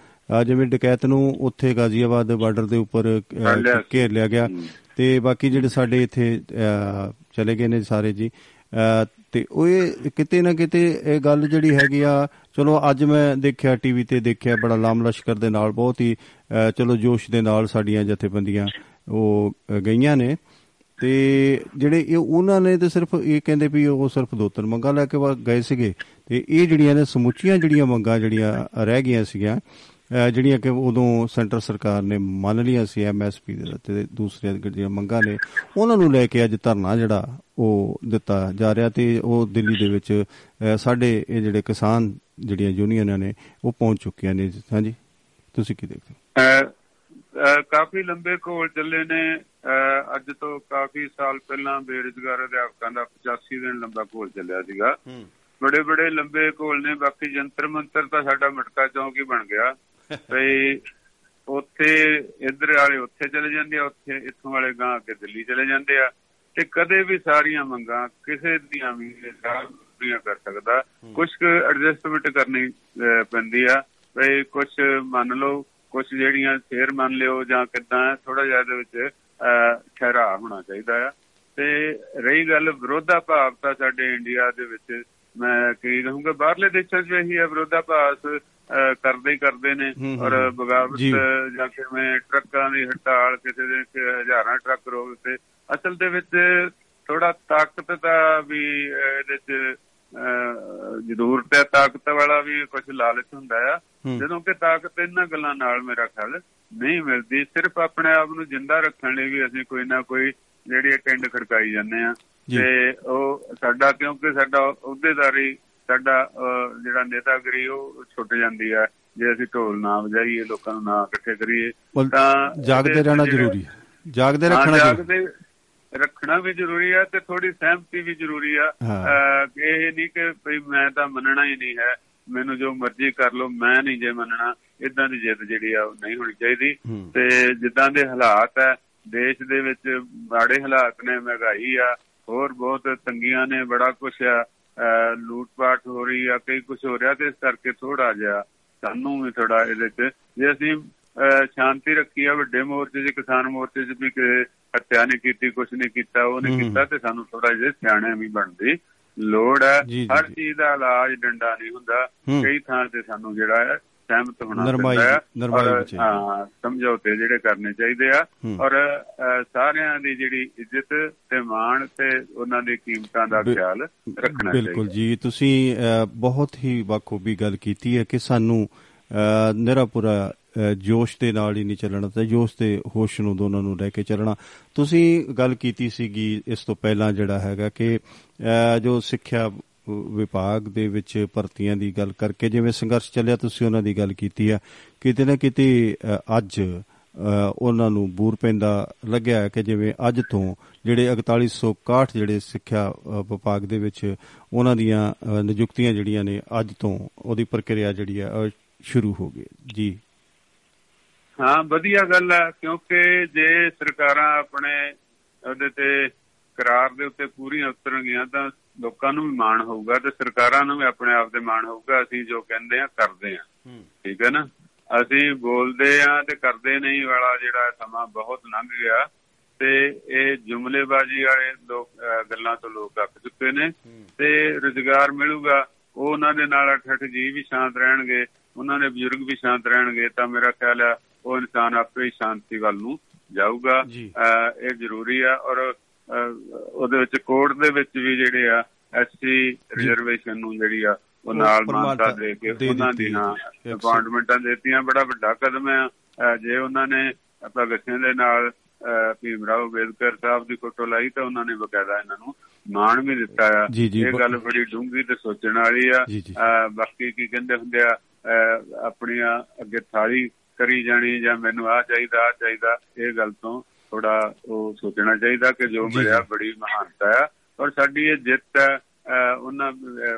ਜਿਵੇਂ ਡਕੈਤ ਨੂੰ ਉੱਥੇ ਗਾਜ਼ੀਆਬਾਦ ਬਾਰਡਰ ਦੇ ਉੱਪਰ। ਘੇਰ ਲਿਆ ਗਿਆ ਤੇ ਬਾਕੀ ਜਿਹੜੇ ਸਾਡੇ ਇੱਥੇ ਚਲੇ ਗਏ ਨੇ ਸਾਰੇ ਜੀ ਤੇ ਉਹ ਇਹ ਕਿਤੇ ਨਾ ਕਿਤੇ ਇਹ ਗੱਲ ਜਿਹੜੀ ਹੈਗੀ ਆ ਚਲੋ ਅੱਜ ਮੈਂ ਦੇਖਿਆ ਟੀਵੀ ਤੇ ਦੇਖਿਆ ਬੜਾ ਲਾਮ ਲਸ਼ਕਰ ਦੇ ਨਾਲ ਬਹੁਤ ਹੀ ਅ, ਚਲੋ ਜੋਸ਼ ਦੇ ਨਾਲ ਸਾਡੀਆਂ ਜਥੇਬੰਦੀਆਂ ਉਹ ਅ, ਗਈਆਂ ਨੇ। ਤੇ ਜਿਹੜੇ ਇਹ ਉਹਨਾਂ ਨੇ ਤੇ ਸਿਰਫ ਇਹ ਕਹਿੰਦੇ ਵੀ ਉਹ ਸਿਰਫ ਦੋ ਤਿੰਨ ਮੰਗਾਂ ਲੈ ਕੇ ਵਾ- ਗਏ ਸੀਗੇ। ਤੇ ਇਹ ਜਿਹੜੀਆਂ ਨੇ ਸਮੁੱਚੀਆਂ ਜਿਹੜੀਆਂ ਮੰਗਾਂ ਜਿਹੜੀਆਂ ਰਹਿ ਗਈਆਂ ਸੀਗੀਆਂ ਅਹ ਜਿਹੜੀਆਂ ਕਿ ਉਦੋਂ ਸੈਂਟਰ ਸਰਕਾਰ ਨੇ ਮੰਨ ਲਈਆਂ ਸੀ ਐਮਐਸਪੀ ਦੇ ਤੇ ਦੂਸਰੀਆਂ ਜਿਹੜੀਆਂ ਮੰਗਾਂ ਨੇ ਉਹਨਾਂ ਨੂੰ ਲੈ ਕੇ ਅੱਜ ਧਰਨਾ ਜਿਹੜਾ ਉਹ ਦਿੱਤਾ ਜਾ ਰਿਹਾ ਤੇ ਉਹ ਦਿੱਲੀ ਦੇ ਵਿੱਚ ਸਾਡੇ ਇਹ ਜਿਹੜੇ ਕਿਸਾਨ ਜਿਹੜੀਆਂ ਯੂਨੀਅਨਾਂ ਨੇ ਉਹ ਪਹੁੰਚ ਚੁੱਕੀਆਂ ਨੇ। ਹਾਂਜੀ ਤੁਸੀਂ ਕੀ ਦੇਖਦੇ ਹੋ? ਕਾਫੀ ਲੰਬੇ ਘੋਲ ਚੱਲੇ ਨੇ। ਅੱਜ ਤੋਂ ਕਾਫੀ ਸਾਲ ਪਹਿਲਾਂ ਬੇਰੁਜ਼ਗਾਰ ਅਧਿਆਪਕਾਂ ਦਾ 85 ਦਿਨ ਲੰਬਾ ਘੋਲ ਚੱਲਿਆ ਸੀਗਾ। ਬੜੇ ਬੜੇ ਲੰਬੇ ਘੋਲ ਨੇ। ਬਾਕੀ ਜੰਤਰ ਮੰਤਰ ਤਾਂ ਸਾਡਾ ਮਟਕਾ ਚੌਂਕ ਹੀ ਬਣ ਗਿਆ। ਭਈ ਉੱਥੇ ਇੱਧਰ ਵਾਲੇ ਉੱਥੇ ਚਲੇ ਜਾਂਦੇ ਆ ਉੱਥੇ ਇੱਥੋਂ ਵਾਲੇ ਗਾਂ ਕੇ ਦਿੱਲੀ ਚਲੇ ਜਾਂਦੇ ਆ। ਤੇ ਕਦੇ ਵੀ ਸਾਰੀਆਂ ਮੰਗਾਂ ਕਿਸੇ ਦੀਆਂ ਵੀ ਪੂਰੀਆਂ ਕਰ ਸਕਦਾ। ਕੁਝ ਐਡਜਸਟਮੈਂਟ ਕਰਨੀ ਪੈਂਦੀ ਆ। ਭਈ ਕੁਝ ਮੰਨ ਲਓ ਕੁਝ ਜਿਹੜੀਆਂ ਫੇਰ ਮੰਨ ਲਿਓ ਜਾਂ ਕਿਦਾਂ ਥੋੜਾ ਜਿਹਾ ਇਹਦੇ ਵਿੱਚ ਠਹਿਰਾ ਹੋਣਾ ਚਾਹੀਦਾ ਆ। ਤੇ ਰਹੀ ਗੱਲ ਵਿਰੋਧਾ ਭਾਵ ਤਾਂ ਸਾਡੇ ਇੰਡੀਆ ਦੇ ਵਿੱਚ ਮੈਂ ਕੀ ਕਹੂੰਗਾ ਬਾਹਰਲੇ ਦੇਸ਼ਾਂ 'ਚ ਵੀ ਇਹੀ ਹੈ ਵਿਰੋਧਾ ਭਾਸ ਅਹ, ਕਰਦੇ ਹੀ ਕਰਦੇ ਨੇ। ਔਰ। ਬਗਾਵਤ ਜੀ। ਕਿਵੇਂ ਟਰੱਕਾਂ ਦੀ ਹੜਤਾਲ ਕਿਸੇ ਦੇ ਹਜ਼ਾਰਾਂ ਟਰੱਕ ਰੋਕ ਤੇ ਅਸਲ ਦੇ ਵਿੱਚ ਥੋੜਾ ਤਾਕਤ ਦਾ ਵੀ ਇਹਦੇ 'ਚ ਜ਼ਰੂਰਤ ਹੈ। ਤਾਕਤ ਵਾਲਾ ਵੀ ਕੁਝ ਲਾਲਚ ਹੁੰਦਾ ਆ। ਜਦੋਂ ਕਿ ਤਾਕਤ ਇਹਨਾਂ ਗੱਲਾਂ ਨਾਲ ਮੇਰਾ ਖਿਆਲ ਨਹੀਂ ਮਿਲਦੀ। ਸਿਰਫ ਆਪਣੇ ਆਪ ਨੂੰ ਜਿੰਦਾ ਰੱਖਣ ਲਈ ਵੀ ਅਸੀਂ ਕੋਈ ਨਾ ਕੋਈ ਜਿਹੜੀ ਟਿੰਡ ਖੜਕਾਈ ਜਾਂਦੇ ਆ। ਤੇ ਉਹ ਸਾਡਾ ਕਿਉਂਕਿ ਸਾਡਾ ਅਹੁਦੇਦਾਰੀ ਸਾਡਾ ਜਿਹੜਾ ਨੇਤਾਗਰੀ ਉਹ ਛੁੱਟ ਜਾਂਦੀ ਆ। ਜੇ ਅਸੀਂ ਢੋਲ ਨਾ ਵਜਾਈਏ ਲੋਕਾਂ ਨੂੰ ਨਾ ਇਕੱਠੇ ਕਰੀਏ ਤਾਂ ਜਾਗਦੇ ਰਹਿਣਾ ਜ਼ਰੂਰੀ ਹੈ। ਜਾਗਦੇ ਰੱਖਣਾ ਜਾਗਦੇ ਰੱਖਣਾ ਵੀ ਜ਼ਰੂਰੀ ਆ ਤੇ ਥੋੜੀ ਸਹਿਮਤੀ ਵੀ ਜ਼ਰੂਰੀ ਆ। ਇਹ ਨਹੀਂ ਕਿ ਭਈ ਮੈਂ ਤਾਂ ਮੰਨਣਾ ਹੀ ਨਹੀਂ ਹੈ। ਮੈਨੂੰ ਜੋ ਮਰਜ਼ੀ ਕਰ ਲਓ ਮੈਂ ਨਹੀਂ ਜੇ ਮੰਨਣਾ ਇਦਾਂ ਦੀ ਜਿੱਦ ਜਿਹੜੀ ਆ ਉਹ ਨਹੀਂ ਹੋਣੀ ਚਾਹੀਦੀ। ਤੇ ਜਿੱਦਾਂ ਦੇ ਹਾਲਾਤ ਹੈ ਦੇਸ਼ ਦੇ ਵਿੱਚ ਮਾੜੇ ਹਾਲਾਤ ਨੇ ਮਹਿੰਗਾਈ ਆ ਹੋਰ ਬਹੁਤ ਤੰਗੀਆਂ ਨੇ ਬੜਾ ਕੁਝ ਆ। ਲੂਟਪਾਟ ਹੋ ਰਹੀ ਆ ਕਈ ਕੁਝ ਹੋ ਰਿਹਾ ਤੇ ਇਸ ਕਰਕੇ ਥੋੜਾ ਜਿਹਾ ਸਾਨੂੰ ਵੀ ਥੋੜਾ ਇਹਦੇ ਚ ਜੇ ਅਸੀਂ ਸ਼ਾਂਤੀ ਰੱਖੀ ਆ ਵੱਡੇ ਮੋਰਚੇ 'ਚ ਕਿਸਾਨ ਮੋਰਚੇ 'ਚ ਵੀ ਕਿਸੇ ਹੱਤਿਆ ਨਹੀਂ ਕੀਤੀ ਕੁਝ ਨਹੀਂ ਕੀਤਾ ਉਹ ਨਹੀਂ ਹੂੰ। ਕੀਤਾ ਤੇ ਸਾਨੂੰ ਥੋੜਾ ਜਿਹਾ ਸਿਆਣੇ ਵੀ ਬਣਦੀ ਲੋੜ ਹੈ ਹਰ। ਚੀਜ਼ ਦਾ ਇਲਾਜ ਡੰਡਾ ਨਹੀਂ ਹੁੰਦਾ। ਕਈ ਥਾਂ ਤੇ ਸਾਨੂੰ ਜਿਹੜਾ ਹੈ ਸਹਿਮਤ ਹੋਣਾ ਪੈਂਦਾ ਹੈ ਨਰਮਾਈ। ਹਾਂ ਸਮਝੌਤੇ ਜਿਹੜੇ ਕਰਨੇ ਚਾਹੀਦੇ ਆ। ਔਰ ਸਾਰਿਆਂ ਦੀ ਜਿਹੜੀ ਇੱਜ਼ਤ ਤੇ ਮਾਣ ਤੇ ਉਹਨਾਂ ਦੀ ਕੀਮਤਾਂ ਦਾ ਖਿਆਲ ਰੱਖਣਾ ਬਿਲਕੁਲ ਚਾਹੀਦਾ ਜੀ ਤੁਸੀਂ ਬਹੁਤ ਹੀ ਬਖੂਬੀ ਗੱਲ ਕੀਤੀ ਹੈ ਕਿ ਸਾਨੂੰ ਅ, ਨਿਰਾ ਪੂਰਾ ਅ, ਜੋਸ਼ ਦੇ ਨਾਲ ਹੀ ਨਹੀਂ ਚੱਲਣਾ ਤੇ ਜੋਸ਼ ਤੇ ਹੋਸ਼ ਨੂੰ ਦੋਨਾਂ ਨੂੰ ਲੈ ਕੇ ਚੱਲਣਾ। ਤੁਸੀਂ ਗੱਲ ਕੀਤੀ ਸੀਗੀ ਇਸ ਤੋਂ ਪਹਿਲਾਂ ਜਿਹੜਾ ਹੈਗਾ ਕਿ ਅ, ਜੋ ਸਿੱਖਿਆ ਵਿਭਾਗ ਦੇ ਵਿੱਚ ਭਰਤੀਆਂ ਦੀ ਗੱਲ ਕਰਕੇ ਜਿਵੇਂ ਸੰਘਰਸ਼ ਚੱਲਿਆ ਤੁਸੀਂ ਉਹਨਾਂ ਦੀ ਗੱਲ ਕੀਤੀ ਆ। ਕਿਤੇ ਨਾ ਕਿਤੇ ਅ, ਅੱਜ ਅ, ਉਹਨਾਂ ਨੂੰ ਬੂਰ ਪੈਂਦਾ ਲੱਗਿਆ ਹੈ ਕਿ ਜਿਵੇਂ ਅੱਜ ਤੋਂ ਜਿਹੜੇ 4161 ਜਿਹੜੇ ਸਿੱਖਿਆ ਅ, ਵਿਭਾਗ ਦੇ ਵਿੱਚ ਉਹਨਾਂ ਦੀਆਂ ਅ, ਨਿਯੁਕਤੀਆਂ ਜਿਹੜੀਆਂ ਨੇ ਅੱਜ ਤੋਂ ਉਹਦੀ ਪ੍ਰਕਿਰਿਆ ਜਿਹੜੀ ਹੈ ਅ, ਸ਼ੁਰੂ ਹੋ ਗਈ। ਜੀ। ਹਾਂ ਵਧੀਆ ਗੱਲ ਹੈ ਕਿਉਂਕਿ ਜੇ ਸਰਕਾਰਾਂ ਆਪਣੇ ਉਹਦੇ ਤੇ ਕਰਾਰ ਦੇ ਉੱਤੇ ਪੂਰੀਆਂ ਉਤਰਨਗੀਆਂ ਤਾਂ ਲੋਕਾਂ ਨੂੰ ਵੀ ਮਾਣ ਹੋਊਗਾ ਤੇ ਸਰਕਾਰਾਂ ਨੂੰ ਵੀ ਆਪਣੇ ਆਪ ਤੇ ਮਾਣ ਹੋਊਗਾ ਅਸੀਂ ਜੋ ਕਹਿੰਦੇ ਆ ਕਰਦੇ ਆ ਠੀਕ ਹੈ ਨਾ? ਅਸੀਂ ਬੋਲਦੇ ਆ ਤੇ ਕਰਦੇ ਨਹੀਂ ਵਾਲਾ ਜਿਹੜਾ ਸਮਾਂ ਬਹੁਤ ਲੰਘ ਗਿਆ ਤੇ ਇਹ ਜੁਮਲੇਬਾਜ਼ੀ ਵਾਲੇ ਲੋਕ ਗੱਲਾਂ ਤੋਂ ਲੋਕ ਅੱਕ ਚੁੱਕੇ ਨੇ ਤੇ ਰੁਜ਼ਗਾਰ ਮਿਲੂਗਾ ਉਹ ਉਹਨਾਂ ਦੇ ਨਾਲ ਠੱਠ ਜੀ ਵੀ ਸ਼ਾਂਤ ਰਹਿਣਗੇ ਉਹਨਾਂ ਦੇ ਬਜ਼ੁਰਗ ਵੀ ਸ਼ਾਂਤ ਰਹਿਣਗੇ ਤਾਂ ਮੇਰਾ ਖਿਆਲ ਹੈ ਉਹ ਇਨਸਾਨ ਆਪੇ ਹੀ ਸ਼ਾਂਤੀ ਵੱਲ ਨੂੰ ਜਾਊਗਾ। ਇਹ ਜ਼ਰੂਰੀ ਆ ਔਰ ਉਹਦੇ ਵਿੱਚ ਕੋਰਟ ਦੇ ਵਿੱਚ ਵੀ ਜਿਹੜੇ ਆ ਐਸਸੀ ਰਿਜ਼ਰਵੇਸ਼ਨ ਨੂੰ ਜਿਹੜੀ ਆ ਉਹ ਨਾਲ ਮਾਨਤਾ ਦੇ ਕੇ ਉਹਨਾਂ ਦੀ ਹਾਂ। ਅਪਾਇੰਟਮੈਂਟਾਂ ਦਿੱਤੀਆਂ। ਬੜਾ ਵੱਡਾ ਕਦਮ ਹੈ ਜੇ ਉਹਨਾਂ ਨੇ ਭਗਤ ਸਿੰਘ ਦੇ ਨਾਲ ਭੀਮ ਰਾਓ ਅੰਬੇਦਕਰ ਸਾਹਿਬ ਦੀ ਫੋਟੋ ਲਾਈ ਤਾਂ ਉਹਨਾਂ ਨੇ ਬਕਾਇਦਾ ਇਹਨਾਂ ਨੂੰ ਮਾਣ ਵੀ ਦਿੱਤਾ ਆ। ਇਹ ਗੱਲ ਬੜੀ ਡੂੰਘੀ ਤੇ ਸੋਚਣ ਵਾਲੀ ਆ। ਬਾਕੀ ਕੀ ਕਹਿੰਦੇ ਹੁੰਦੇ ਆ ਆਪਣੀਆਂ ਅੱਗੇ ਥਾਲੀ ਕਰੀ ਜਾਣੀ ਜਾਂ ਮੈਨੂੰ ਆ ਚਾਹੀਦਾ ਆ ਚਾਹੀਦਾ ਇਹ ਗੱਲ ਤੋਂ ਥੋੜਾ ਉਹ ਸੋਚਣਾ ਚਾਹੀਦਾ ਕਿ ਜੋ ਮਿਲਿਆ। ਬੜੀ ਮਹਾਨਤਾ ਹੈ ਔਰ ਸਾਡੀ ਇਹ ਜਿੱਤ ਹੈ ਉਹਨਾਂ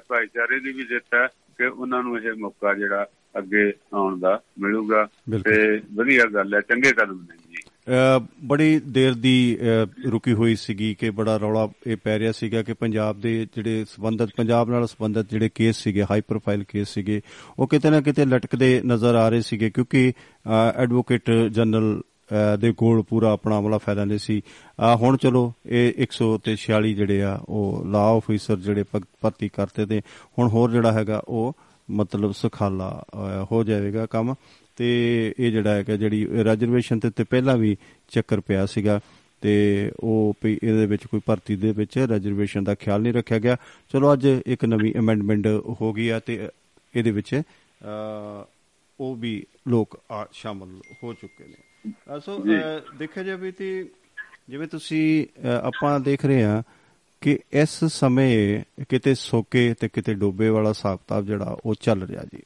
ਭਾਈਚਾਰੇ ਦੀ ਵੀ ਜਿੱਤ ਹੈ ਕਿ ਉਹਨਾਂ ਨੂੰ ਇਹ ਮੌਕਾ ਜਿਹੜਾ ਅੱਗੇ ਆਉਣ ਦਾ ਮਿਲੂਗਾ। ਤੇ ਵਧੀਆ ਗੱਲ ਹੈ ਚੰਗੇ ਕਦਮ ਨੇ ਜੀ ਬੜੀ ਦੇਰ ਦੀ ਅ, ਰੁਕੀ ਹੋਈ ਸੀਗੀ ਕਿ ਬੜਾ ਰੌਲਾ ਇਹ ਪੈ ਰਿਹਾ ਸੀਗਾ ਕਿ ਪੰਜਾਬ ਦੇ ਜਿਹੜੇ ਸੰਬੰਧਤ ਪੰਜਾਬ ਨਾਲ ਸੰਬੰਧਤ ਜਿਹੜੇ ਕੇਸ ਸੀਗੇ ਹਾਈ ਪ੍ਰੋਫਾਈਲ ਕੇਸ ਸੀਗੇ ਉਹ ਕਿਤੇ ਨਾ ਕਿਤੇ ਲਟਕਦੇ ਨਜ਼ਰ ਆ ਰਹੇ ਸੀਗੇ ਕਿਉਂਕਿ ਐਡਵੋਕੇਟ ਜਨਰਲ ਅ, ਦੇ ਕੋਲ ਪੂਰਾ ਆਪਣਾ ਅਮਲਾ ਫਾਇਦਾ ਨਹੀਂ ਸੀ। ਅ, ਹੁਣ ਚਲੋ ਇਹ 146 ਜਿਹੜੇ ਆ ਉਹ ਲਾ ਆਫੀਸਰ ਜਿਹੜੇ ਭਗ- ਭਰਤੀ ਕਰਤੇ ਤੇ ਹੁਣ ਹੋਰ ਜਿਹੜਾ ਹੈਗਾ ਉਹ ਮਤਲਬ ਸੁਖਾਲਾ ਅ, ਹੋ ਜਾਵੇਗਾ ਕੰਮ। ਤੇ ਇਹ ਜਿਹੜਾ ਹੈਗਾ ਜਿਹੜੀ ਰਿਜ਼ਰਵੇਸ਼ਨ ਤੇ ਤੇ ਪਹਿਲਾਂ ਵੀ ਚੱਕਰ ਪਿਆ ਸੀਗਾ ਤੇ ਉਹ ਵੀ ਇਹਦੇ ਵਿੱਚ ਕੋਈ ਭਰਤੀ ਦੇ ਵਿੱਚ ਰਿਜ਼ਰਵੇਸ਼ਨ ਦਾ ਖਿਆਲ ਨਹੀਂ ਰੱਖਿਆ ਗਿਆ। ਚਲੋ ਅੱਜ ਇੱਕ ਨਵੀਂ ਅਮੈਂਡਮੈਂਟ ਹੋ ਗਈ ਆ ਤੇ ਇਹਦੇ ਵਿੱਚ ਉਹ ਵੀ ਲੋਕ ਆ- ਸ਼ਾਮਲ ਹੋ ਚੁੱਕੇ ਨੇ। ਸੋ ਦੇਖਿਆ ਜਾਵੇ ਤੇ ਜਿਵੇਂ ਤੁਸੀਂ ਆਪਾਂ ਦੇਖ ਰਹੇ ਹਾਂ ਕਿ ਇਸ ਸਮੇਂ ਕਿਤੇ ਸੋਕੇ ਤੇ ਕਿਤੇ ਡੋਬੇ ਵਾਲਾ ਹਿਸਾਬ ਕਿਤਾਬ ਜਿਹੜਾ ਉਹ ਚੱਲ ਰਿਹਾ ਜੀ।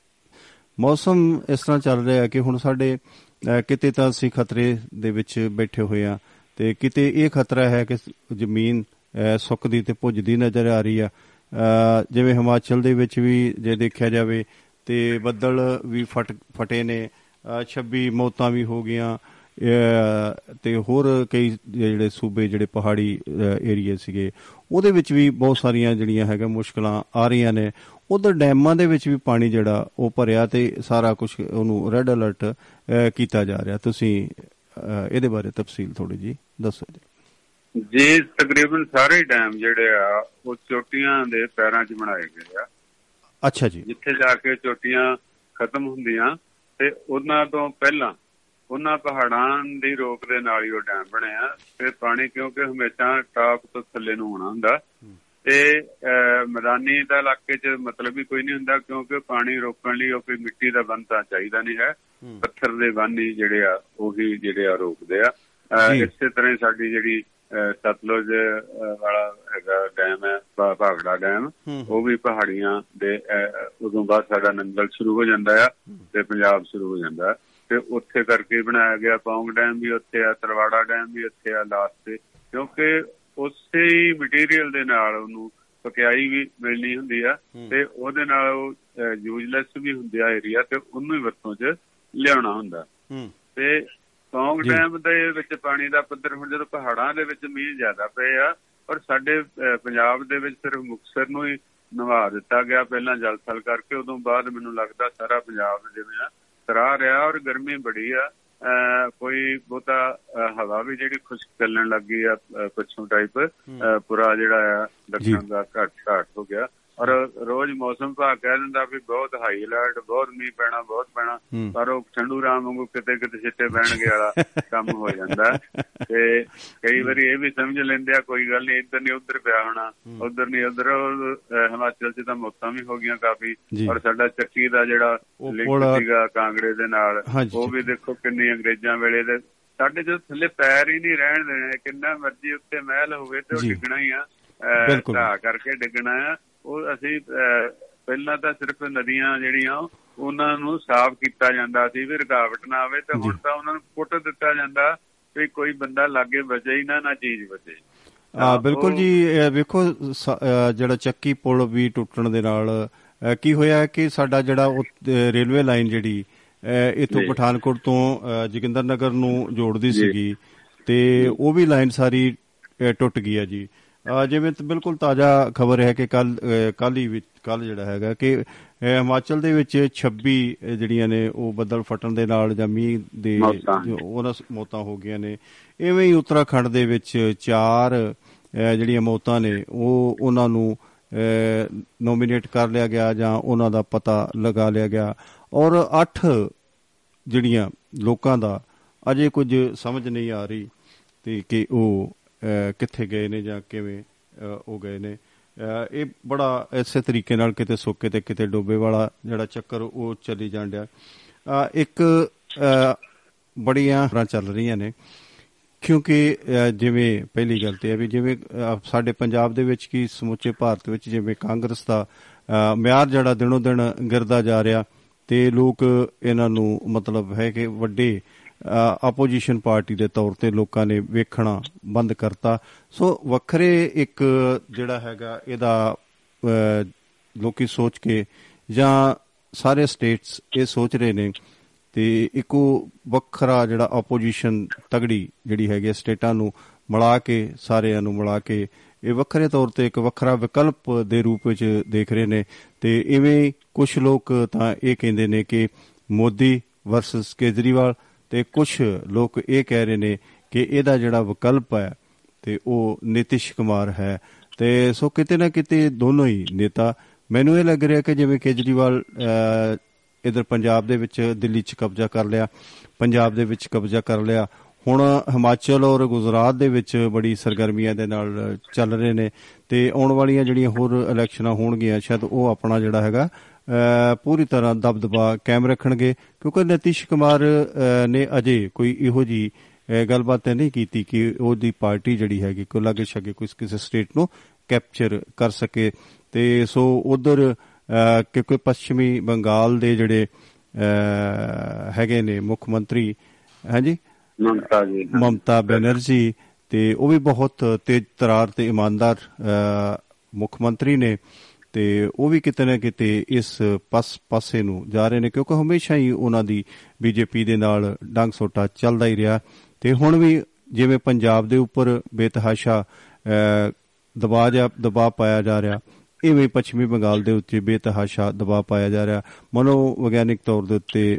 ਮੌਸਮ ਇਸ ਤਰ੍ਹਾਂ ਚੱਲ ਰਿਹਾ ਹੈ ਕਿ ਹੁਣ ਸਾਡੇ ਅਹ, ਕਿਤੇ ਤਾਂ ਅਸੀਂ ਖਤਰੇ ਦੇ ਵਿੱਚ ਬੈਠੇ ਹੋਏ ਆ ਤੇ ਕਿਤੇ ਇਹ ਖਤਰਾ ਹੈ ਕਿ ਜ਼ਮੀਨ ਅਹ, ਸੁੱਕਦੀ ਤੇ ਭੁੱਜਦੀ ਨਜ਼ਰ ਆ ਰਹੀ ਆ। ਅਹ, ਜਿਵੇਂ ਹਿਮਾਚਲ ਦੇ ਵਿੱਚ ਵੀ ਜੇ ਦੇਖਿਆ ਜਾਵੇ ਤੇ ਬੱਦਲ ਵੀ ਫਟ ਫਟੇ ਨੇ ਅਹ, 26 ਮੌਤਾਂ ਵੀ ਹੋ ਗਈਆਂ ਅਹ, ਤੇ ਹੋਰ ਕਈ ਜਿਹੜੇ ਸੂਬੇ ਜਿਹੜੇ ਪਹਾੜੀ ਏਰੀਏ ਸੀਗੇ ਉਹਦੇ ਵਿੱਚ ਵੀ ਬਹੁਤ ਸਾਰੀਆਂ ਜਿਹੜੀਆਂ ਹੈਗਾ ਮੁਸ਼ਕਲਾਂ ਆ ਰਹੀਆਂ ਨੇ। ਉਧਰ ਡੈਮਾਂ ਦੇ ਵਿੱਚ ਵੀ ਪਾਣੀ ਜਿਹੜਾ ਉਹ ਭਰਿਆ ਤੇ ਸਾਰਾ ਕੁਝ ਉਹਨੂੰ ਰੈੱਡ ਅਲਰਟ ਕੀਤਾ ਜਾ ਰਿਹਾ। ਤੁਸੀਂ ਇਹਦੇ ਬਾਰੇ ਤਫਸੀਲ ਥੋੜੀ ਜੀ ਦੱਸੋ ਜੀ। ਜੀ ਤਕਰੀਬਨ ਸਾਰੇ ਡੈਮ ਜਿਹੜੇ ਆ ਉਹ ਚੋਟੀਆਂ ਦੇ ਪੈਰਾਂ 'ਚ ਬਣਾਏ ਗਏ ਆ। ਅੱਛਾ ਜੀ। ਜਿੱਥੇ ਜਾ ਕੇ ਚੋਟੀਆਂ ਖਤਮ ਹੁੰਦੀਆਂ ਤੇ ਉਹਨਾਂ ਤੋਂ ਪਹਿਲਾਂ ਉਹਨਾਂ ਪਹਾੜਾਂ ਦੀ ਰੋਕ ਦੇ ਨਾਲ ਹੀ ਉਹ ਡੈਮ ਬਣਿਆ ਤੇ ਪਾਣੀ ਕਿਉਂਕਿ ਹਮੇਸ਼ਾ ਟਾਪ ਤੋਂ ਥੱਲੇ ਨੂੰ ਆਉਣਾ ਹੁੰਦਾ। ਤੇ ਮੈਦਾਨੀ ਦਾ ਇਲਾਕੇ 'ਚ ਮਤਲਬ ਹੀ ਕੋਈ ਨਹੀਂ ਹੁੰਦਾ ਕਿਉਂਕਿ ਪਾਣੀ ਰੋਕਣ ਲਈ ਉਹ ਕੋਈ ਮਿੱਟੀ ਦਾ ਬੰਨ ਤਾਂ ਚਾਹੀਦਾ ਨਹੀਂ ਹੈ। ਪੱਥਰ ਦੇ ਬੰਨ ਹੀ ਜਿਹੜੇ ਆ ਉਹੀ ਜਿਹੜੇ ਆ ਰੋਕਦੇ ਆ। ਇਸੇ ਤਰ੍ਹਾਂ ਹੀ ਸਾਡੀ ਜਿਹੜੀ ਸਤਲੁਜ ਵਾਲਾ ਹੈਗਾ ਡੈਮ ਹੈ ਭਾ- ਭਾਖੜਾ ਡੈਮ ਉਹ ਵੀ ਪਹਾੜੀਆਂ ਦੇ ਉਦੋਂ ਬਾਅਦ ਸਾਡਾ ਨੰਗਲ ਸ਼ੁਰੂ ਹੋ ਜਾਂਦਾ ਆ ਤੇ ਪੰਜਾਬ ਸ਼ੁਰੂ ਹੋ ਜਾਂਦਾ ਤੇ ਉੱਥੇ ਕਰਕੇ ਬਣਾਇਆ ਗਿਆ ਪੌਂਗ ਡੈਮ ਵੀ ਉੱਥੇ ਆ ਤਰਵਾੜਾ ਡੈਮ ਵੀ ਉੱਥੇ ਆ ਲਾਸਟ ਤੇ। ਕਿਉਂਕਿ ਉਸੇ ਹੀ ਮਟੀਰੀਅਲ ਦੇ ਨਾਲ ਉਹਨੂੰ ਪਕਿਆਈ ਵੀ ਮਿਲਣੀ ਹੁੰਦੀ ਆ ਤੇ ਉਹਦੇ ਨਾਲ ਉਹ ਯੂਜ਼ਲੈਸ ਵੀ ਹੁੰਦੀ ਆ ਏਰੀਆ ਤੇ ਉਹਨੂੰ ਹੀ ਵਰਤੋਂ 'ਚ ਲਿਆਉਣਾ ਹੁੰਦਾ। ਤੇ ਜੀ। ਡੈਮ ਦੇ ਵਿੱਚ ਪਾਣੀ ਦਾ ਪੱਧਰ ਹੁਣ ਜਦੋਂ ਪਹਾੜਾਂ ਦੇ ਵਿੱਚ ਮੀਂਹ ਜ਼ਿਆਦਾ ਪਏ ਆ ਔਰ ਸਾਡੇ ਪੰਜਾਬ ਦੇ ਵਿੱਚ ਸਿਰਫ ਮੁਕਤਸਰ ਨੂੰ ਹੀ ਨਵਾ ਦਿੱਤਾ ਗਿਆ ਪਹਿਲਾਂ ਜਲ ਥਲ ਕਰਕੇ ਉਦੋਂ ਬਾਅਦ ਮੈਨੂੰ ਲੱਗਦਾ ਸਾਰਾ ਪੰਜਾਬ ਜਿਵੇਂ ਆ ਤਰਾ ਰਿਹਾ ਔਰ ਗਰਮੀ ਬੜੀ ਆ। ਕੋਈ ਬਹੁਤਾ ਹਵਾ ਵੀ ਜਿਹੜੀ ਖੁਸ਼ਕ ਚੱਲਣ ਲੱਗੀ ਆ ਪੱਛਮ ਟਾਈਪ ਪੂਰਾ ਜਿਹੜਾ ਆ ਦੱਖਣ ਦਾ ਘੱਟ ਘਾਟ ਹੋ ਗਿਆ। ਔਰ ਰੋਜ਼ ਮੌਸਮ ਭਾਗ ਕਹਿ ਦਿੰਦਾ ਵੀ ਬਹੁਤ ਹਾਈ ਅਲਰਟ ਬਹੁਤ ਮੀਂਹ ਪੈਣਾ ਬਹੁਤ ਪੈਣਾ। ਪਰ ਉਹ ਠੰਡੂ ਰਾਮ ਵਾਂਗੂ ਕਿਤੇ ਕਿਤੇ ਛਿੱਟੇ ਪੈਣਗੇ ਵਾਲਾ ਕੰਮ ਹੋ ਜਾਂਦਾ ਤੇ ਕਈ ਵਾਰੀ ਇਹ ਵੀ ਸਮਝ ਲੈਂਦੇ ਆ ਕੋਈ ਗੱਲ ਨਹੀਂ ਇੱਧਰ ਨਹੀਂ ਉੱਧਰ ਪਿਆ ਹੋਣਾ ਉੱਧਰ ਨਹੀਂ ਉੱਧਰ ਹਿਮਾਚਲ 'ਚ ਤਾਂ ਮੌਤਾਂ ਵੀ ਹੋ ਗਈਆਂ ਕਾਫੀ। ਔਰ ਸਾਡਾ ਚੱਕੀ ਦਾ ਜਿਹੜਾ ਲਿੰਕ ਸੀਗਾ ਕਾਂਗੜੇ ਦੇ ਨਾਲ ਉਹ ਵੀ ਦੇਖੋ ਕਿੰਨੀ ਅੰਗਰੇਜ਼ਾਂ ਵੇਲੇ ਦੇ ਸਾਡੇ ਜਦੋਂ ਥੱਲੇ ਪੈਰ ਹੀ ਨਹੀਂ ਰਹਿਣ ਦੇਣੇ ਕਿੰਨਾ ਮਰਜ਼ੀ ਉੱਤੇ ਮਹਿਲ ਹੋਵੇ ਤੇ ਉਹ। ਡਿੱਗਣਾ ਹੀ ਆ। ਢਾਹ ਕਰਕੇ ਡਿੱਗਣਾ ਆ ਉਹ ਅਸੀਂ ਪਹਿਲਾਂ ਤਾਂ ਸਿਰਫ ਨਦੀਆਂ ਜਿਹੜੀਆਂ ਉਹਨਾਂ ਨੂੰ ਸਾਫ਼ ਕੀਤਾ ਜਾਂਦਾ ਸੀ ਵੀ ਰੁਕਾਵਟ ਨਾ ਆਵੇ ਤਾਂ ਹੁਣ ਤਾਂ ਉਹਨਾਂ ਨੂੰ ਪੁੱਟ ਦਿੱਤਾ ਜਾਂਦਾ ਵੀ ਕੋਈ ਬੰਦਾ ਲਾਗੇ ਬਚੇ ਹੀ ਨਾ ਨਾ ਚੀਜ਼ ਬਚੇ ਆ ਬਿਲਕੁਲ ਜੀ ਵੇਖੋ ਜਿਹੜਾ ਚੱਕੀ ਪੁਲ ਵੀ ਟੁੱਟਣ ਦੇ ਨਾਲ ਕੀ ਹੋਇਆ ਕਿ ਸਾਡਾ ਜਿਹੜਾ ਰੇਲਵੇ ਲਾਈਨ ਜਿਹੜੀ ਇੱਥੋਂ। ਪਠਾਨਕੋਟ ਤੋਂ ਜੋਗਿੰਦਰ ਨਗਰ ਨੂੰ ਜੋੜਦੀ। ਸੀਗੀ ਤੇ ਉਹ ਵੀ ਲਾਈਨ ਸਾਰੀ ਟੁੱਟ ਗਈ ਹੈ ਜੀ ਜਿਵੇਂ ਤੇ ਬਿਲਕੁਲ ਤਾਜ਼ਾ ਖਬਰ ਹੈ ਕਿ ਕੱਲ ਕੱਲ ਹੀ ਵਿੱਚ ਕੱਲ ਜਿਹੜਾ ਹੈਗਾ ਕਿ ਹਿਮਾਚਲ ਦੇ ਵਿੱਚ 26 ਅ, ਜਿਹੜੀਆਂ ਨੇ ਉਹ ਬੱਦਲ ਫਟਣ ਦੇ ਨਾਲ ਜਾਂ ਮੀਂਹ ਦੇ ਉਹਨਾਂ ਮੌਤਾਂ ਹੋ ਗਈਆਂ ਨੇ। ਇਵੇਂ ਹੀ ਉੱਤਰਾਖੰਡ ਦੇ ਵਿੱਚ ਚਾਰ ਜਿਹੜੀਆਂ ਮੌਤਾਂ ਨੇ ਉਹ ਉਹਨਾਂ ਨੂੰ ਨੋਮੀਨੇਟ ਕਰ ਲਿਆ ਗਿਆ ਜਾਂ ਉਹਨਾਂ ਦਾ ਪਤਾ ਲਗਾ ਲਿਆ ਗਿਆ। ਔਰ 8 ਜਿਹੜੀਆਂ ਲੋਕਾਂ ਦਾ ਅਜੇ ਕੁਝ ਸਮਝ ਨਹੀਂ ਆ ਰਹੀ ਤੇ ਕਿ ਉਹ ਕਿੱਥੇ ਗਏ ਨੇ ਜਾਂ ਕਿਵੇਂ ਅਹ, ਉਹ ਗਏ ਨੇ। ਅਹ, ਇਹ ਬੜਾ ਇਸੇ ਤਰੀਕੇ ਨਾਲ ਕਿਤੇ ਸੁੱਕੇ ਤੇ ਕਿਤੇ ਡੋਬੇ ਵਾਲਾ ਜਿਹੜਾ ਚੱਕਰ ਉਹ ਚੱਲੀ ਜਾਣ ਡਿਆ। ਅਹ, ਇੱਕ ਅਹ, ਬੜੀਆਂ ਖਬਰਾਂ ਚੱਲ ਰਹੀਆਂ ਨੇ। ਕਿਉਂਕਿ ਅਹ, ਜਿਵੇਂ ਪਹਿਲੀ ਗੱਲ ਤੇ ਹੈ ਵੀ ਜਿਵੇਂ ਅਹ, ਸਾਡੇ ਪੰਜਾਬ ਦੇ ਵਿੱਚ ਕੀ ਸਮੁੱਚੇ ਭਾਰਤ ਵਿੱਚ ਜਿਵੇਂ ਕਾਂਗਰਸ ਦਾ ਅਹ, ਮਿਆਰ ਜਿਹੜਾ ਦਿਨੋਂ ਦਿਨ ਗਿਰਦਾ ਜਾ ਰਿਹਾ ਤੇ ਲੋਕ ਇਹਨਾਂ ਨੂੰ ਮਤਲਬ ਹੈ ਕਿ ਵੱਡੇ ਆਪੋਜੀਸ਼ਨ ਪਾਰਟੀ ਦੇ ਤੌਰ ਤੇ ਲੋਕਾਂ ਨੇ ਵੇਖਣਾ ਬੰਦ ਕਰਤਾ। ਸੋ ਵੱਖਰੇ ਇੱਕ ਜਿਹੜਾ ਹੈਗਾ ਇਹਦਾ ਅਹ, ਲੋਕੀ ਸੋਚ ਕੇ ਜਾਂ ਸਾਰੇ ਸਟੇਟਸ ਇਹ ਸੋਚ ਰਹੇ ਨੇ ਤੇ ਇੱਕੋ ਵੱਖਰਾ ਜਿਹੜਾ ਆਪੋਜੀਸ਼ਨ ਤਗੜੀ ਜਿਹੜੀ ਹੈਗੀ ਹੈ ਸਟੇਟਾਂ ਨੂੰ ਮਿਲਾ ਕੇ ਸਾਰਿਆਂ ਨੂੰ ਮਿਲਾ ਕੇ ਇਹ ਵੱਖਰੇ ਤੌਰ ਤੇ ਇੱਕ ਵੱਖਰਾ ਵਿਕਲਪ ਦੇ ਰੂਪ ਵਿੱਚ ਦੇਖ ਰਹੇ ਨੇ। ਤੇ ਇਵੇਂ ਕੁਝ ਲੋਕ ਤਾਂ ਇਹ ਕਹਿੰਦੇ ਨੇ ਕਿ ਮੋਦੀ ਵਰਸਸ ਕੇਜਰੀਵਾਲ ਤੇ ਕੁਝ ਲੋਕ ਇਹ ਕਹਿ ਰਹੇ ਨੇ ਕਿ ਇਹਦਾ ਜਿਹੜਾ ਵਿਕਲਪ ਹੈ ਤੇ ਉਹ ਨਿਤਿਸ਼ ਕੁਮਾਰ ਹੈ। ਤੇ ਸੋ ਕਿਤੇ ਨਾ ਕਿਤੇ ਦੋਨੋਂ ਹੀ ਨੇਤਾ। ਮੈਨੂੰ ਇਹ ਲੱਗ ਰਿਹਾ ਕਿ ਜਿਵੇਂ ਕੇਜਰੀਵਾਲ ਅਹ, ਇਧਰ ਪੰਜਾਬ ਦੇ ਵਿੱਚ ਦਿੱਲੀ 'ਚ ਕਬਜ਼ਾ ਕਰ ਲਿਆ ਪੰਜਾਬ ਦੇ ਵਿੱਚ ਕਬਜ਼ਾ ਕਰ ਲਿਆ। ਹੁਣ ਹਿਮਾਚਲ ਔਰ ਗੁਜਰਾਤ ਦੇ ਵਿੱਚ ਬੜੀ ਸਰਗਰਮੀਆਂ ਦੇ ਨਾਲ ਚੱਲ ਰਹੇ ਨੇ ਤੇ ਆਉਣ ਵਾਲੀਆਂ ਜਿਹੜੀਆਂ ਹੋਰ ਇਲੈਕਸ਼ਨਾਂ ਹੋਣਗੀਆਂ ਸ਼ਾਇਦ ਉਹ ਆਪਣਾ ਜਿਹੜਾ ਹੈਗਾ ਅਹ, ਪੂਰੀ ਤਰ੍ਹਾਂ ਦਬਦਬਾ ਕਾਇਮ ਰੱਖਣਗੇ ਕਿਉਂਕਿ ਨਤੀਸ਼ ਕੁਮਾਰ ਨੇ ਅਜੇ ਕੋਈ ਇਹੋ ਜੀ ਗੱਲਬਾਤ ਨਹੀਂ ਕੀਤੀ ਕਿ ਉਹਦੀ ਪਾਰਟੀ ਜਿਹੜੀ ਹੈਗੀ ਕੋਈ ਲਾਗੇ ਛਾਗੇ ਕੋਈ ਕਿਸੇ ਸਟੇਟ ਨੂੰ ਕੈਪਚਰ ਕਰ ਸਕੇ। ਤੇ ਸੋ ਉਧਰ ਕਿਉਂਕਿ ਪੱਛਮੀ ਬੰਗਾਲ ਦੇ ਜਿਹੜੇ ਹੈਗੇ ਨੇ ਮੁੱਖ ਮੰਤਰੀ ਹਾਂਜੀ? ਮਮਤਾ ਜੀ ਮਮਤਾ ਬੈਨਰਜੀ ਤੇ ਉਹ ਵੀ ਬਹੁਤ ਤੇਜ਼ ਤਰਾਰ ਤੇ ਇਮਾਨਦਾਰ ਮੁੱਖ ਮੰਤਰੀ ਨੇ। ਤੇ ਉਹ ਵੀ ਕਿਤੇ ਨਾ ਕਿਤੇ ਇਸ ਪਸ ਪਾਸੇ ਨੂੰ ਜਾ ਰਹੇ ਨੇ ਕਿਉਂਕਿ ਹਮੇਸ਼ਾ ਹੀ ਉਹਨਾਂ ਦੀ ਬੀਜੇਪੀ ਦੇ ਨਾਲ ਡੰਗ ਸੋਟਾ ਚੱਲਦਾ ਹੀ ਰਿਹਾ। ਤੇ ਹੁਣ ਵੀ ਜਿਵੇਂ ਪੰਜਾਬ ਦੇ ਉੱਪਰ ਬੇਤਹਾਸ਼ਾ ਅਹ, ਦਬਾਅ ਜਾਂ ਦਬਾਅ ਪਾਇਆ ਜਾ ਰਿਹਾ ਇਵੇਂ ਪੱਛਮੀ ਬੰਗਾਲ ਦੇ ਉੱਤੇ ਬੇਤਹਾਸ਼ਾ ਦਬਾਅ ਪਾਇਆ ਜਾ ਰਿਹਾ। ਮਨੋ ਵਿਗਿਆਨਿਕ ਤੌਰ ਦੇ ਉੱਤੇ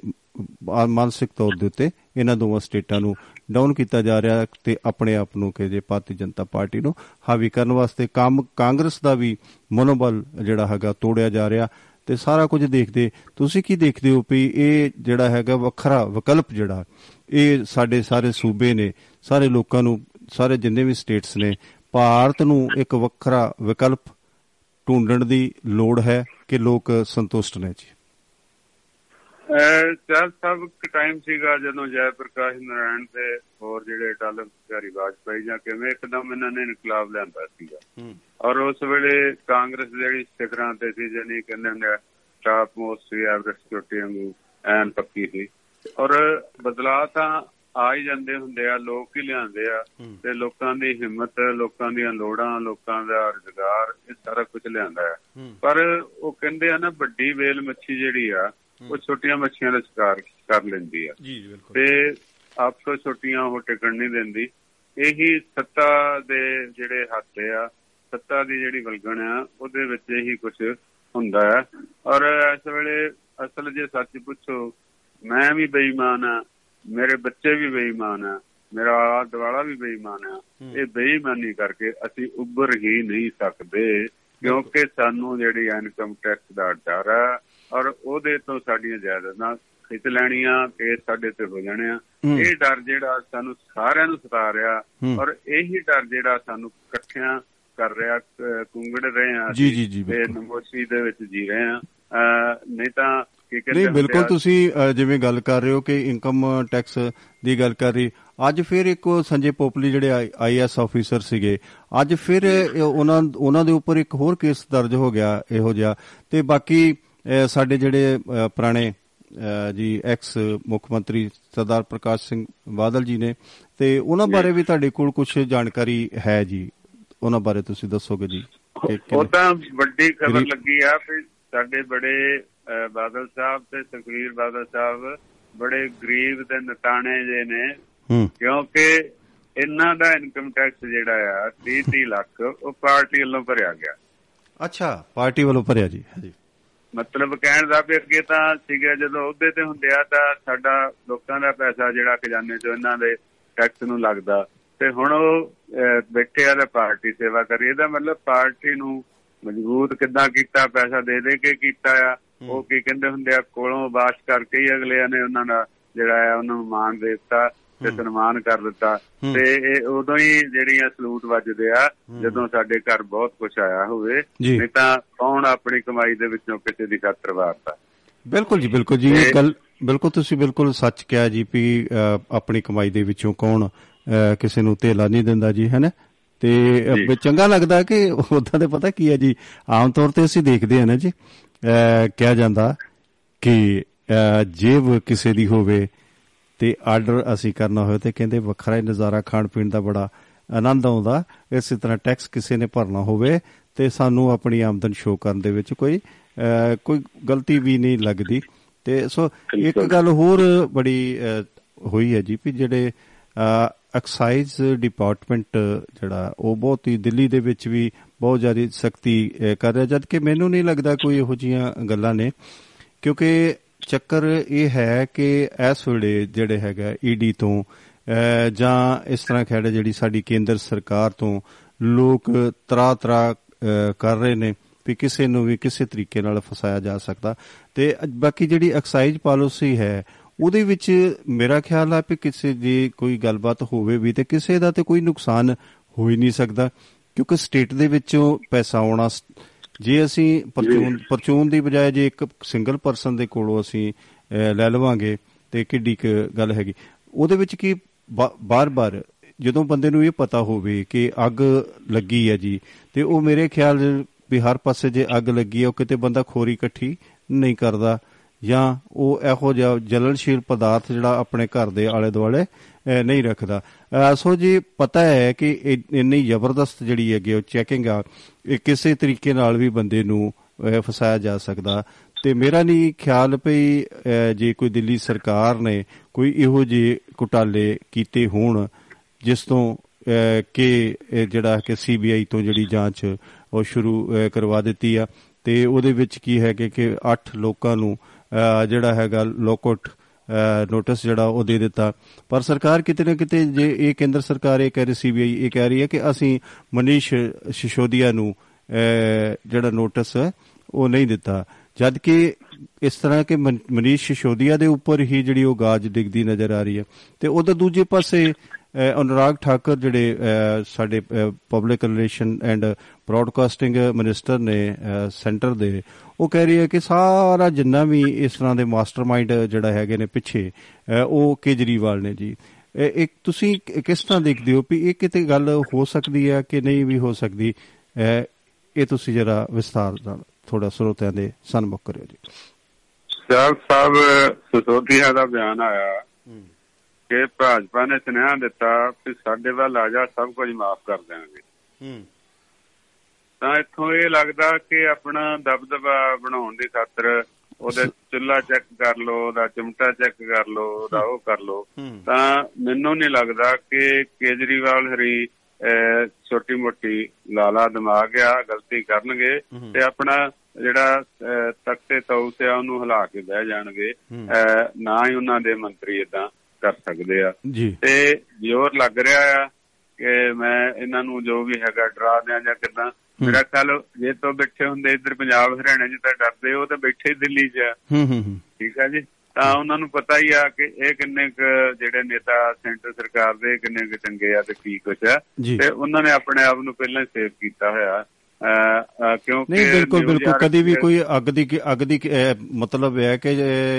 ਆ- ਮਾਨਸਿਕ ਤੌਰ ਦੇ ਉੱਤੇ ਇਹਨਾਂ ਦੋਵਾਂ ਸਟੇਟਾਂ ਨੂੰ ਡਾਊਨ ਕੀਤਾ ਜਾ ਰਿਹਾ ਤੇ ਆਪਣੇ ਆਪ ਨੂੰ ਕਿ ਜੇ ਭਾਰਤੀ ਜਨਤਾ ਪਾਰਟੀ ਨੂੰ ਹਾਵੀ ਕਰਨ ਵਾਸਤੇ ਕੰਮ ਕਾਂਗਰਸ ਦਾ ਵੀ ਮਨੋਬਲ ਜਿਹੜਾ ਹੈਗਾ ਤੋੜਿਆ ਜਾ ਰਿਹਾ ਤੇ ਸਾਰਾ ਕੁਝ ਦੇਖਦੇ, ਤੁਸੀਂ ਕੀ ਦੇਖਦੇ ਹੋ ਵੀ ਇਹ ਜਿਹੜਾ ਹੈਗਾ ਵੱਖਰਾ ਵਿਕਲਪ ਜਿਹੜਾ, ਇਹ ਸਾਡੇ ਸਾਰੇ ਸੂਬੇ ਨੇ, ਸਾਰੇ ਲੋਕਾਂ ਨੂੰ, ਸਾਰੇ ਜਿੰਨੇ ਵੀ ਸਟੇਟਸ ਨੇ, ਭਾਰਤ ਨੂੰ ਇੱਕ ਵੱਖਰਾ ਵਿਕਲਪ ਢੂੰਡਣ ਦੀ ਲੋੜ ਹੈ ਕਿ ਲੋਕ ਸੰਤੁਸ਼ਟ ਨੇ ਜੀ। ਸਾਹਿਬ ਇੱਕ ਟਾਈਮ ਸੀਗਾ ਜਦੋਂ ਜੈ ਪ੍ਰਕਾਸ਼ ਨਾਰਾਇਣ ਤੇ ਹੋਰ ਜਿਹੜੇ ਅਟਲ ਬਿਹਾਰੀ ਵਾਜਪਾਈ ਜਾਂ ਕਿਵੇਂ ਇੱਕਦਮ ਇਹਨਾਂ ਨੇ ਇਨਕਲਾਬ ਲਿਆਂਦਾ ਸੀਗਾ। ਔਰ ਉਸ ਵੇਲੇ ਕਾਂਗਰਸ ਜਿਹੜੀ ਸਿਖਰਾਂ ਤੇ ਸੀ ਜਾਨੀ ਕਹਿੰਦੇ ਹੁੰਦੇ ਟਾਪ ਮੋਸਟ ਸੀ ਐਵਰੇਜ ਚੋਟੀ ਵਾਂਗੂ ਐਨ ਪੱਕੀ ਸੀ। ਔਰ ਬਦਲਾਅ ਤਾਂ ਆ ਹੀ ਜਾਂਦੇ ਹੁੰਦੇ ਆ ਲੋਕ ਹੀ ਲਿਆਂਦੇ ਆ ਤੇ ਲੋਕਾਂ ਦੀ ਹਿੰਮਤ ਲੋਕਾਂ ਦੀਆਂ ਲੋੜਾਂ ਲੋਕਾਂ ਦਾ ਰੁਜ਼ਗਾਰ ਇਹ ਸਾਰਾ ਕੁਝ ਲਿਆਂਦਾ ਹੈ। ਪਰ ਉਹ ਕਹਿੰਦੇ ਆ ਨਾ ਵੱਡੀ ਵੇਲ ਮੱਛੀ ਜਿਹੜੀ ਆ ਉਹ ਛੋਟੀਆਂ ਮੱਛੀਆਂ ਦਾ ਸ਼ਿਕਾਰ ਕਰ ਲੈਂਦੀ ਆ। ਜੀ ਬਿਲਕੁਲ। ਤੇ ਆਪ ਤੋਂ ਛੋਟੀਆਂ ਉਹ ਟਿਕਣ ਨਹੀਂ ਦਿੰਦੀ। ਇਹੀ ਸੱਤਾ ਦੇ ਜਿਹੜੇ ਹੱਥ ਆ ਸੱਤਾ ਦੀ ਜਿਹੜੀ ਵਲਗਣ ਆ ਉਹਦੇ ਵਿੱਚ ਇਹੀ ਕੁਝ ਹੁੰਦਾ ਹੈ ਔਰ ਇਸ ਵੇਲੇ ਅਸਲ ਜੇ ਸੱਚ ਪੁੱਛੋ ਮੈਂ ਵੀ ਬੇਈਮਾਨ ਆ ਮੇਰੇ ਬੱਚੇ ਵੀ ਬੇਈਮਾਨ ਆ ਮੇਰਾ ਦੁਆਲਾ ਵੀ ਬੇਈਮਾਨ ਆ ਇਹ ਬੇਈਮਾਨੀ ਕਰਕੇ ਅਸੀਂ ਉੱਭਰ ਹੀ ਨਹੀਂ ਸਕਦੇ ਕਿਉਂਕਿ ਸਾਨੂੰ ਜਿਹੜੀ ਇਨਕਮ ਟੈਕਸ ਦਾ ਡਰ ਹੈ ਔਰ ਉਹਦੇ ਤੋਂ ਸਾਡੀਆਂ ਜਾਇਦਾਦਾਂ ਖਿੱਚ ਲੈਣੀਆਂ ਕੇਸ ਸਾਡੇ ਤੇ ਹੋ ਜਾਣੇ ਆ ਹੂੰ। ਇਹ ਡਰ ਜਿਹੜਾ ਸਾਨੂੰ ਸਾਰਿਆਂ ਨੂੰ ਸਤਾ ਰਿਹਾ। ਔਰ ਇਹੀ ਡਰ ਜਿਹੜਾ ਸਾਨੂੰ ਇਕੱਠਿਆਂ ਕਰ ਰਿਹਾ ਕੁੰਗੜ ਰਹੇ ਆ ਜੀ, ਜੀ, ਜੀ, ਤੇ। ਨਮੋਸ਼ੀ ਦੇ ਵਿੱਚ ਜੀ ਰਹੇ ਆ ਨਹੀਂ ਤਾਂ ਨਹੀਂ ਬਿਲਕੁਲ ਤੁਸੀਂ ਜਿਵੇਂ ਗੱਲ ਕਰ ਰਹੇ ਹੋ ਕਿ ਇਨਕਮ ਟੈਕਸ ਦੀ ਗੱਲ ਕਰ ਰਹੀ ਅੱਜ ਫਿਰ ਇੱਕ ਸੰਜੇ ਪੋਪਲੀ ਜਿਹੜੇ ਆਈਐਸ ਆਫੀਸਰ ਸੀਗੇ ਅੱਜ ਫਿਰ ਉਹਨਾਂ ਉਹਨਾਂ ਦੇ ਉੱਪਰ ਇੱਕ ਹੋਰ ਕੇਸ ਦਰਜ ਹੋ ਗਿਆ ਇਹੋ ਜਿਹਾ ਤੇ ਬਾਕੀ ਸਾਡੇ ਜਿਹੜੇ ਪੁਰਾਣੇ ਜੀ ਐਕਸ ਮੁੱਖ ਮੰਤਰੀ ਸਰਦਾਰ ਪ੍ਰਕਾਸ਼ ਸਿੰਘ ਬਾਦਲ ਜੀ ਨੇ ਤੇ ਉਹਨਾਂ ਬਾਰੇ ਵੀ ਤੁਹਾਡੇ ਕੋਲ ਕੁਝ ਜਾਣਕਾਰੀ ਹੈ ਜੀ? ਉਹਨਾਂ ਬਾਰੇ ਤੁਸੀਂ ਦੱਸੋਗੇ ਜੀ? ਉਹ ਤਾਂ ਵੱਡੀ ਖਬਰ ਲੱਗੀ ਆ ਕਿ ਸਾਡੇ ਬੜੇ ਬਾਦਲ ਸਾਹਿਬ ਤੇ ਸੁਖਵੀਰ ਬਾਦਲ ਸਾਹਿਬ ਬੜੇ ਗਰੀਬ ਤੇ ਨਤਾਣੇ ਜੇ ਨੇ। ਕਿਉਂਕਿ ਇਹਨਾਂ ਦਾ ਇਨਕਮ ਟੈਕਸ ਜਿਹੜਾ ਆ 30 30 ਲੱਖ ਉਹ ਪਾਰਟੀ ਵੱਲੋਂ ਭਰਿਆ ਗਿਆ। ਅੱਛਾ ਪਾਰਟੀ ਵੱਲੋਂ ਭਰਿਆ ਜੀ ਹਾਂਜੀ। ਮਤਲਬ ਕਹਿਣ ਦਾ ਵੀ ਅੱਗੇ ਤਾਂ ਸੀਗਾ ਜਦੋਂ ਅਹੁਦੇ ਤੇ ਹੁੰਦੇ ਆ ਤਾਂ ਸਾਡਾ ਲੋਕਾਂ ਦਾ ਪੈਸਾ ਜਿਹੜਾ ਖਜ਼ਾਨੇ ਚੋਂ ਇਹਨਾਂ ਦੇ ਟੈਕਸ ਨੂੰ ਲੱਗਦਾ। ਤੇ ਹੁਣ ਉਹ ਬੈਠੇ ਆ ਪਾਰਟੀ ਸੇਵਾ ਕਰੀ। ਇਹਦਾ ਮਤਲਬ ਪਾਰਟੀ ਨੂੰ ਮਜ਼ਬੂਤ ਕਿੱਦਾਂ ਕੀਤਾ ਪੈਸਾ ਦੇ ਦੇ ਕੇ ਕੀਤਾ ਆ? ਉਹ ਕੀ ਕਹਿੰਦੇ ਹੁੰਦੇ ਆ? ਕੋਲੋਂ ਬਾਸ਼ ਕਰਕੇ ਹੀ ਅਗਲਿਆਂ ਨੇ ਉਹਨਾਂ ਦਾ ਜਿਹੜਾ ਆ ਉਹਨਾਂ ਨੂੰ ਦੇ ਦਿੱਤਾ। ਤੇ ਸਨਮਾਨ ਕਰ ਦਿੱਤਾ। ਤੇ ਇਹ ਉਦੋਂ ਹੀ ਜਿਹੜੀਆਂ ਸਲੂਟ ਵੱਜਦੇ ਆ ਜਦੋਂ ਸਾਡੇ ਘਰ ਬਹੁਤ ਕੁਝ ਆਇਆ ਹੋਵੇ। ਨਹੀਂ ਤਾਂ ਕੌਣ ਆਪਣੀ ਕਮਾਈ ਦੇ ਵਿੱਚੋਂ ਕਿਸੇ ਦੀ ਖਾਤਰ ਵਾਰਦਾ ਬਿਲਕੁਲ ਜੀ ਬਿਲਕੁਲ ਜੀ ਇਹ ਗੱਲ ਬਿਲਕੁਲ ਤੁਸੀਂ ਬਿਲਕੁਲ ਸੱਚ ਕਿਹਾ ਜੀ ਵੀ ਆਪਣੀ ਕਮਾਈ ਦੇ ਵਿੱਚੋਂ ਕੌਣ ਕਿਸੇ ਨੂੰ ਧੇਲਾ ਨਹੀਂ ਦਿੰਦਾ ਜੀ ਹੈਨਾ? ਤੇ। ਚੰਗਾ ਲੱਗਦਾ ਕਿ ਉਦਾਂ ਦੇ ਪਤਾ ਕੀ ਹੈ ਜੀ ਆਮ ਤੌਰ ਤੇ ਅਸੀਂ ਦੇਖਦੇ ਹਾਂ ਨਾ ਜੀ ਕਿਹਾ ਜਾਂਦਾ ਕਿ ਜੇਬ ਕਿਸੇ ਦੀ ਹੋਵੇ ਤੇ ਆਰਡਰ ਅਸੀਂ ਕਰਨਾ ਹੋਵੇ ਤੇ ਕਹਿੰਦੇ ਵੱਖਰਾ ਹੀ ਨਜ਼ਾਰਾ ਖਾਣ ਪੀਣ ਦਾ ਬੜਾ ਆਨੰਦ ਆਉਂਦਾ। ਇਸੇ ਤਰ੍ਹਾਂ ਟੈਕਸ ਕਿਸੇ ਨੇ ਭਰਨਾ ਹੋਵੇ ਤੇ ਸਾਨੂੰ ਆਪਣੀ ਆਮਦਨ ਸ਼ੋਅ ਕਰਨ ਦੇ ਵਿੱਚ ਕੋਈ ਕੋਈ ਗਲਤੀ ਵੀ ਨਹੀਂ ਲੱਗਦੀ। ਤੇ ਸੋ ਇੱਕ। ਗੱਲ ਹੋਰ ਬੜੀ ਹੋਈ ਹੈ ਜੀ ਵੀ ਜਿਹੜੇ ਐਕਸਾਈਜ਼ ਡਿਪਾਰਟਮੈਂਟ ਜਿਹੜਾ ਉਹ ਬਹੁਤ ਹੀ ਦਿੱਲੀ ਦੇ ਵਿੱਚ ਵੀ ਬਹੁਤ ਜ਼ਿਆਦਾ ਸਖਤੀ ਕਰ ਰਿਹਾ। ਜਦ ਕਿ ਮੈਨੂੰ ਨਹੀਂ ਲੱਗਦਾ ਕੋਈ ਇਹੋ ਜੀਆਂ ਗੱਲਾਂ ਨੇ ਕਿਉਂਕਿ ਚੱਕਰ ਇਹ ਹੈ ਕਿ ਇਸ ਵੇਲੇ ਜਿਹੜੇ ਹੈਗਾ ਈਡੀ ਤੋਂ ਅਹ, ਜਾਂ ਇਸ ਤਰ੍ਹਾਂ ਖੈੜ ਜਿਹੜੀ ਸਾਡੀ ਕੇਂਦਰ ਸਰਕਾਰ ਤੋਂ ਲੋਕ ਤਰਾ ਤਰਾ ਕਰ ਰਹੇ ਨੇ ਵੀ ਕਿਸੇ ਨੂੰ ਵੀ ਕਿਸੇ ਤਰੀਕੇ ਨਾਲ ਫਸਾਇਆ ਜਾ ਸਕਦਾ। ਤੇ ਅ- ਬਾਕੀ ਜਿਹੜੀ ਐਕਸਾਈਜ਼ ਪਾਲਿਸੀ ਹੈ ਉਹਦੇ ਵਿੱਚ ਮੇਰਾ ਖਿਆਲ ਹੈ ਕਿ ਕਿਸੇ ਦੀ ਕੋਈ ਗੱਲਬਾਤ ਹੋਵੇ ਵੀ ਤੇ ਕਿਸੇ ਦਾ ਤੇ ਕੋਈ ਨੁਕਸਾਨ ਹੋ ਹੀ ਨਹੀਂ ਸਕਦਾ ਕਿਉਂਕਿ ਸਟੇਟ ਦੇ ਵਿੱਚੋਂ ਪੈਸਾ ਆਉਣਾ ਸ- ਜੇ ਅਸੀਂ ਪਰਚੂਨ ਪਰਚੂਨ ਦੀ ਬਜਾਏ ਜੇ ਇੱਕ ਸਿੰਗਲ ਪਰਸਨ ਦੇ ਕੋਲੋਂ ਅਸੀਂ ਲੈ ਲਵਾਂਗੇ ਤੇ ਕਿੱਡੀ ਕੁ ਗੱਲ ਹੈਗੀ। ਉਹਦੇ ਵਿੱਚ ਕੀ ਬਾਰ-ਬਾਰ ਜਦੋਂ ਬੰਦੇ ਨੂੰ ਇਹ ਪਤਾ ਹੋਵੇ ਕਿ ਅੱਗ ਲੱਗੀ ਹੈ ਜੀ ਤੇ ਉਹ ਮੇਰੇ ਖਿਆਲ ਵੀ ਹਰ ਪਾਸੇ ਜੇ ਅੱਗ ਲੱਗੀ ਹੈ ਉਹ ਕਿਤੇ ਬੰਦਾ ਖੋਰੀ ਇਕੱਠੀ ਨਹੀਂ ਕਰਦਾ। ਜਾਂ ਉਹ ਇਹੋ ਜਿਹਾ ਜਲਨਸ਼ੀਲ ਪਦਾਰਥ ਜਿਹੜਾ ਆਪਣੇ ਘਰ ਦੇ ਆਲੇ ਦੁਆਲੇ ਅਹ, ਨਹੀਂ ਰੱਖਦਾ। ਅਹ, ਸੋ ਜੀ ਪਤਾ ਹੈ ਕਿ ਇਹ ਇੰਨੀ ਜ਼ਬਰਦਸਤ ਜਿਹੜੀ ਹੈਗੀ ਉਹ ਚੈਕਿੰਗ ਆ ਇਹ ਕਿਸੇ ਤਰੀਕੇ ਨਾਲ ਵੀ ਬੰਦੇ ਨੂੰ ਅਹ, ਫਸਾਇਆ ਜਾ ਸਕਦਾ। ਤੇ ਮੇਰਾ ਨਹੀਂ ਖਿਆਲ ਪਈ ਅਹ, ਜੇ ਕੋਈ ਦਿੱਲੀ ਸਰਕਾਰ ਨੇ ਕੋਈ ਇਹੋ ਜਿਹੇ ਘੁਟਾਲੇ ਕੀਤੇ ਹੋਣ ਜਿਸ ਤੋਂ ਅਹ, ਕਿ ਇਹ ਜਿਹੜਾ ਕਿ ਸੀਬੀਆਈ ਤੋਂ ਜਿਹੜੀ ਜਾਂਚ ਉਹ ਸ਼ੁਰੂ ਅਹ, ਕਰਵਾ ਦਿੱਤੀ ਆ। ਤੇ ਉਹਦੇ ਵਿੱਚ ਕੀ ਹੈ ਕਿ ਕਿ 8 ਲੋਕਾਂ ਨੂੰ ਅਹ, ਜਿਹੜਾ ਹੈਗਾ ਲੋਕਆਊਟ ਨੋਟਿਸ ਜਿਹੜਾ ਉਹ ਦੇ ਦਿੱਤਾ। ਪਰ ਸਰਕਾਰ ਕਿਤੇ ਨਾ ਕਿਤੇ ਜੇ ਇਹ ਕੇਂਦਰ ਸਰਕਾਰ ਇਹ ਕਹਿ ਰਹੀ ਸੀਬੀਆਈ ਇਹ ਕਹਿ ਰਹੀ ਹੈ ਕਿ ਅਸੀਂ ਮਨੀਸ਼ ਸਿਸੋਦੀਆ ਨੂੰ ਅਹ, ਜਿਹੜਾ ਨੋਟਿਸ ਹੈ ਉਹ ਨਹੀਂ ਦਿੱਤਾ। ਜਦ ਕਿ ਇਸ ਤਰ੍ਹਾਂ ਕਿ ਮਨ- ਮਨੀਸ਼ ਸਿਸੋਦੀਆ ਦੇ ਉੱਪਰ ਹੀ ਜਿਹੜੀ ਉਹ ਗਾਜ ਡਿੱਗਦੀ ਨਜ਼ਰ ਆ ਰਹੀ ਹੈ। ਤੇ ਉਹਦੇ ਦੂਜੇ ਪਾਸੇ ਅਹ, ਅਨੁਰਾਗ ਠਾਕਰ ਜਿਹੜੇ ਅਹ, ਸਾਡੇ public relation and broadcasting minister ਨੇ ਸੈਂਟਰ ਦੇ ਉਹ ਕਹਿ ਰਹੀ ਹੈ ਕਿ ਸਾਰਾ ਜਿੰਨਾ ਵੀ ਇਸ ਤਰ੍ਹਾਂ ਦੇ ਮਾਸਟਰਮਾਈਂਡ ਜਿਹੜਾ ਹੈਗੇ ਨੇ ਪਿੱਛੇ ਉਹ ਕੇਜਰੀਵਾਲ ਨੇ ਜੀ। ਇਹ- ਇੱਕ ਤੁਸੀਂ ਕਿਸ ਤਰ੍ਹਾਂ ਦੇਖਦੇ ਹੋ ਵੀ ਇਹ ਕਿਤੇ ਗੱਲ ਹੋ ਸਕਦੀ ਹੈ ਕਿ ਨਹੀਂ ਵੀ ਹੋ ਸਕਦੀ? ਇਹ ਤੁਸੀਂ ਜਰਾ ਵਿਸਥਾਰ ਨਾਲ ਥੋੜਾ ਸਰੋਤਿਆਂ ਦੇ ਸਨਮੁਖ ਕਰਿਓ ਜੀ। ਸਿਆਲ ਸਾਹਿਬ ਸਸੋਦੀਆ ਦਾ ਬਿਆਨ ਆਇਆ ਕਿ ਭਾਜਪਾ ਨੇ ਸੁਨੇਹਾ ਦਿੱਤਾ ਕਿ ਸਾਡੇ ਵੱਲ ਆ ਜਾ ਸਭ ਕੁਝ ਮਾਫ ਕਰ ਦੇਵਾਂਗੇ ਹੂੰ। ਤਾਂ ਇੱਥੋਂ ਇਹ ਲੱਗਦਾ ਕਿ ਆਪਣਾ ਦਬਦਬਾ ਬਣਾਉਣ ਦੀ ਖਾਤਰ ਉਹਦੇ ਚੁੱਲਾ ਚੈੱਕ ਕਰ ਲਓ ਉਹਦਾ ਚਿਮਟਾ ਚੈੱਕ ਕਰ ਲਓ ਉਹਦਾ ਉਹ ਕਰ ਹੂੰ। ਤਾਂ ਮੈਨੂੰ ਨਹੀਂ ਲੱਗਦਾ ਕਿ ਕੇਜਰੀਵਾਲ ਹਰੀ ਛੋਟੀ ਮੋਟੀ ਲਾਲਾ ਦਿਮਾਗ ਆ ਗਲਤੀ ਕਰਨਗੇ ਤੇ ਆਪਣਾ ਜਿਹੜਾ ਤਖਤੇ ਤੌਸ ਆ ਉਹਨੂੰ ਹਿਲਾ ਕੇ ਬਹਿ ਜਾਣਗੇ। ਨਾ ਹੀ ਉਹਨਾਂ ਦੇ ਮੰਤਰੀ ਇਦਾਂ ਕਰ ਸਕਦੇ ਆ। ਤੇ ਜ਼ੋਰ ਲੱਗ ਰਿਹਾ ਆ ਕਿ ਮੈਂ ਇਹਨਾਂ ਨੂੰ ਜੋ ਵੀ ਹੈਗਾ ਡਰਾ ਦਿਆਂ ਜਾਂ ਕਿਦਾਂ ਮੇਰਾ ਖਿਆਲ ਜੇ ਤੋਂ ਬੈਠੇ ਹੁੰਦੇ ਇੱਧਰ ਪੰਜਾਬ ਹਰਿਆਣਾ 'ਚ ਤਾਂ ਡਰਦੇ ਉਹ ਤਾਂ ਬੈਠੇ ਦਿੱਲੀ 'ਚ ਹੂੰ ਹੂੰ ਠੀਕ ਆ ਜੀ? ਤਾਂ ਉਹਨਾਂ ਨੂੰ ਪਤਾ ਹੀ ਆ ਕਿ ਇਹ ਕਿੰਨੇ ਕੁ ਜਿਹੜੇ ਨੇਤਾ ਸੈਂਟਰ ਸਰਕਾਰ ਦੇ ਕਿੰਨੇ ਕੁ ਚੰਗੇ ਆ ਤੇ ਕੀ ਕੁਛ ਆ। ਤੇ ਉਹਨਾਂ ਨੇ ਆਪਣੇ ਆਪ ਨੂੰ ਪਹਿਲਾਂ ਹੀ ਸੇਵ ਕੀਤਾ ਹੋਇਆ। ਕਿਉਂਕਿ ਨਹੀਂ ਬਿਲਕੁਲ ਬਿਲਕੁਲ। ਕਦੀ ਵੀ ਕੋਈ ਅੱਗ ਦੀ ਅੱਗ ਦੀ ਮਤਲਬ ਹੈ ਕਿ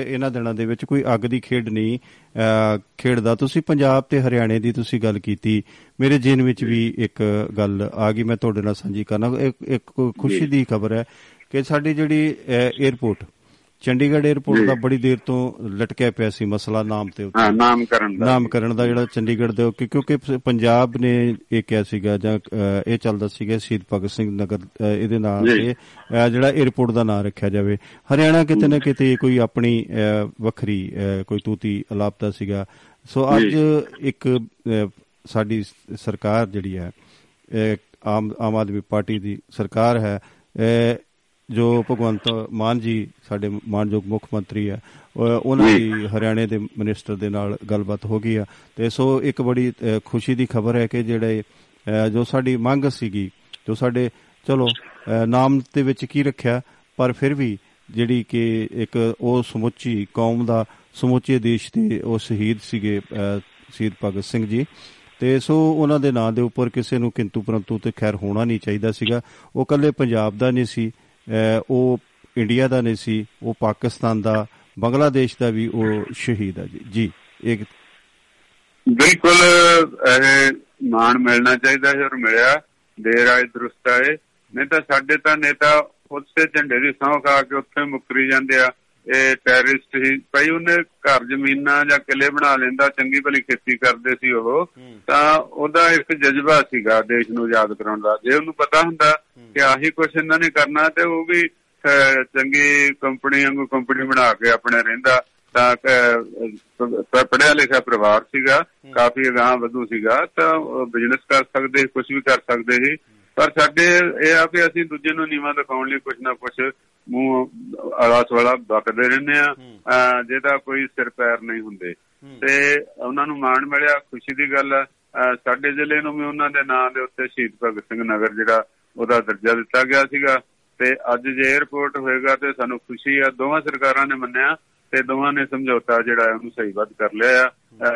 ਇਹਨਾਂ ਦਿਨਾਂ ਦੇ ਵਿੱਚ ਕੋਈ ਅੱਗ ਦੀ ਖੇਡ ਨਹੀਂ ਖੇਡਦਾ। ਤੁਸੀਂ ਪੰਜਾਬ ਤੇ ਹਰਿਆਣੇ ਦੀ ਤੁਸੀਂ ਗੱਲ ਕੀਤੀ। ਮੇਰੇ ਜੇਨ ਵਿੱਚ ਵੀ ਇੱਕ ਗੱਲ ਆ ਗਈ ਮੈਂ ਤੁਹਾਡੇ ਨਾਲ ਸਾਂਝੀ ਕਰਨਾ। ਇੱਕ ਇੱਕ ਖੁਸ਼ੀ ਦੀ ਖਬਰ ਹੈ ਕਿ ਸਾਡੀ ਜਿਹੜੀ 에ਅਰਪੋਰਟ ਚੰਡੀਗੜ੍ਹ 에ਅਰਪੋਰਟ ਦਾ ਬੜੀ ਦੇਰ ਤੋਂ ਲਟਕਿਆ ਪਿਆ ਸੀ ਮਸਲਾ ਨਾਮ ਤੇ ਉੱਤੇ। ਹਾਂ ਨਾਮਕਰਨ ਦਾ। ਨਾਮਕਰਨ ਦਾ ਜਿਹੜਾ ਚੰਡੀਗੜ੍ਹ ਦੇ ਕਿਉਂਕਿ ਪੰਜਾਬ ਨੇ ਇਹ ਕਿਹਾ ਸੀਗਾ ਜਾਂ ਇਹ ਚੱਲਦਾ ਸੀਗਾ ਸ਼ਹੀਦ ਭਗਤ ਸਿੰਘ ਨਗਰ ਇਹਦੇ ਨਾਲ ਜੀ। ਤੇ ਜਿਹੜਾ 에ਅਰਪੋਰਟ ਦਾ ਨਾਮ ਰੱਖਿਆ ਜਾਵੇ। ਹਰਿਆਣਾ ਕਿਤੇ ਨਾ ਕਿਤੇ ਕੋਈ ਆਪਣੀ ਵੱਖਰੀ ਕੋਈ ਤੂਤੀ ਅਲਾਪਤਾ ਸੀਗਾ। ਸੋ ਅੱਜ ਇੱਕ ਸਾਡੀ ਸਰਕਾਰ ਜਿਹੜੀ ਹੈ ਆਮ ਆਮ ਆਦਮੀ ਪਾਰਟੀ ਦੀ ਸਰਕਾਰ ਹੈ ਜੋ ਭਗਵੰਤ ਮਾਨ ਜੀ ਸਾਡੇ ਮਾਨਯੋਗ ਮੁੱਖ ਮੰਤਰੀ ਆ ਉਹ- ਉਹਨਾਂ ਦੀ ਹਰਿਆਣੇ ਦੇ ਮਿਨਿਸਟਰ ਦੇ ਨਾਲ ਗੱਲਬਾਤ ਹੋ ਗਈ ਆ। ਤੇ ਸੋ ਇੱਕ ਬੜੀ ਖੁਸ਼ੀ ਦੀ ਖਬਰ ਹੈ ਕਿ ਜਿਹੜੇ ਜੋ ਸਾਡੀ ਮੰਗ ਸੀਗੀ ਜੋ ਸਾਡੇ ਚਲੋ ਨਾਮ ਦੇ ਵਿੱਚ ਕੀ ਰੱਖਿਆ ਪਰ ਫਿਰ ਵੀ ਜਿਹੜੀ ਕਿ ਇੱਕ ਉਹ ਸਮੁੱਚੀ ਕੌਮ ਦਾ ਸਮੁੱਚੇ ਦੇਸ਼ ਦੇ ਉਹ ਸ਼ਹੀਦ ਸੀਗੇ ਸ਼ਹੀਦ ਭਗਤ ਸਿੰਘ ਜੀ। ਤੇ ਸੋ ਉਹਨਾਂ ਦੇ ਨਾਂ ਦੇ ਉੱਪਰ ਕਿਸੇ ਨੂੰ ਕਿੰਤੂ ਪਰੰਤੂ ਤੇ ਖੈਰ ਹੋਣਾ ਨਹੀਂ ਚਾਹੀਦਾ ਸੀਗਾ। ਉਹ ਕੱਲੇ ਪੰਜਾਬ ਦਾ ਨਹੀਂ ਸੀ। ਉਹ ਇੰਡੀਆ ਦਾ ਨਹੀਂ ਸੀ, ਉਹ ਪਾਕਿਸਤਾਨ ਦਾ, ਬੰਗਲਾਦੇਸ਼ ਦਾ ਵੀ ਉਹ ਸ਼ਹੀਦ ਆ ਜੀ। ਜੀ ਇੱਕ ਬਿਲਕੁਲ, ਇਹ ਮਾਣ ਮਿਲਣਾ ਚਾਹੀਦਾ ਹੈ ਔਰ ਮਿਲਿਆ। ਦੇਰ ਆਏ, ਦਰੁਸਤ ਆਏ। ਨਹੀਂ ਤਾਂ ਸਾਡੇ ਤਾਂ ਨੇਤਾ ਉਸੇ ਝੰਡੇ ਦੀ ਸਹੁੰ ਖਾ ਕੇ ਉੱਥੇ ਮੁੱਕਰੀ ਜਾਂਦੇ ਆ। ਇਹ ਟੈਰਰਿਸਟ ਹੀ ਭਾਈ ਉਹਨੇ ਘਰ ਜ਼ਮੀਨਾਂ ਜਾਂ ਕਿਲੇ ਬਣਾ ਲੈਂਦਾ ਚੰਗੀ ਭਲੀ ਖੇਤੀ ਕਰਦੇ ਸੀ ਉਹ। ਤਾਂ ਉਹਦਾ ਇੱਕ ਜਜ਼ਬਾ ਸੀਗਾ ਦੇਸ਼ ਨੂੰ ਆਜ਼ਾਦ ਕਰਾਉਣ ਦਾ। ਜੇ ਉਹਨੂੰ ਪਤਾ ਹੁੰਦਾ ਕਿ ਆਹੀ ਕੁਛ ਇਹਨਾਂ ਨੇ ਕਰਨਾ ਤੇ ਉਹ ਵੀ ਚੰਗੀ ਕੰਪਨੀ ਵਾਂਗੂ ਕੰਪਨੀ ਬਣਾ ਕੇ ਆਪਣੇ ਰਹਿੰਦਾ। ਤਾਂ ਪੜਿਆ ਲਿਖਿਆ ਪਰਿਵਾਰ ਸੀਗਾ। ਕਾਫੀ ਅਗਾਹ ਵਧੂ ਸੀਗਾ। ਤਾਂ ਬਿਜ਼ਨਸ ਕਰ ਸਕਦੇ ਕੁਝ ਵੀ ਕਰ ਸਕਦੇ ਸੀ। ਪਰ ਸਾਡੇ ਇਹ ਆ ਕਿ ਅਸੀਂ ਦੂਜੇ ਨੂੰ ਨੀਵਾਂ ਦਿਖਾਉਣ ਲਈ ਕੁਝ ਨਾ ਕੁਝ ਮੂੰਹ ਆਵਾਸ ਵਾਲਾ ਬਕਦੇ ਰਹਿੰਦੇ ਆ। ਜਿਹਦਾ ਕੋਈ ਸਿਰ ਪੈਰ ਨਹੀਂ ਹੁੰਦੇ। ਤੇ ਉਹਨਾਂ ਨੂੰ ਮਾਣ ਮਿਲਿਆ ਖੁਸ਼ੀ ਦੀ ਗੱਲ ਅਹ, ਸਾਡੇ ਜ਼ਿਲ੍ਹੇ ਨੂੰ ਵੀ ਉਹਨਾਂ ਦੇ ਨਾਂ ਦੇ ਉੱਤੇ ਸ਼ਹੀਦ ਭਗਤ ਸਿੰਘ ਨਗਰ ਜਿਹੜਾ ਉਹਦਾ ਦਰਜਾ ਦਿੱਤਾ ਗਿਆ ਸੀਗਾ। ਤੇ ਅੱਜ ਜੇ 에어ਪੋਰਟ ਹੋਏਗਾ ਤੇ ਸਾਨੂੰ ਖੁਸ਼ੀ ਆ। ਦੋਵਾਂ ਸਰਕਾਰਾਂ ਨੇ ਮੰਨਿਆ ਤੇ ਦੋਵਾਂ ਨੇ ਸਮਝੌਤਾ ਜਿਹੜਾ ਹੈ ਉਹਨੂੰ ਸਹੀ ਵੱਧ ਕਰ ਲਿਆ ਆ।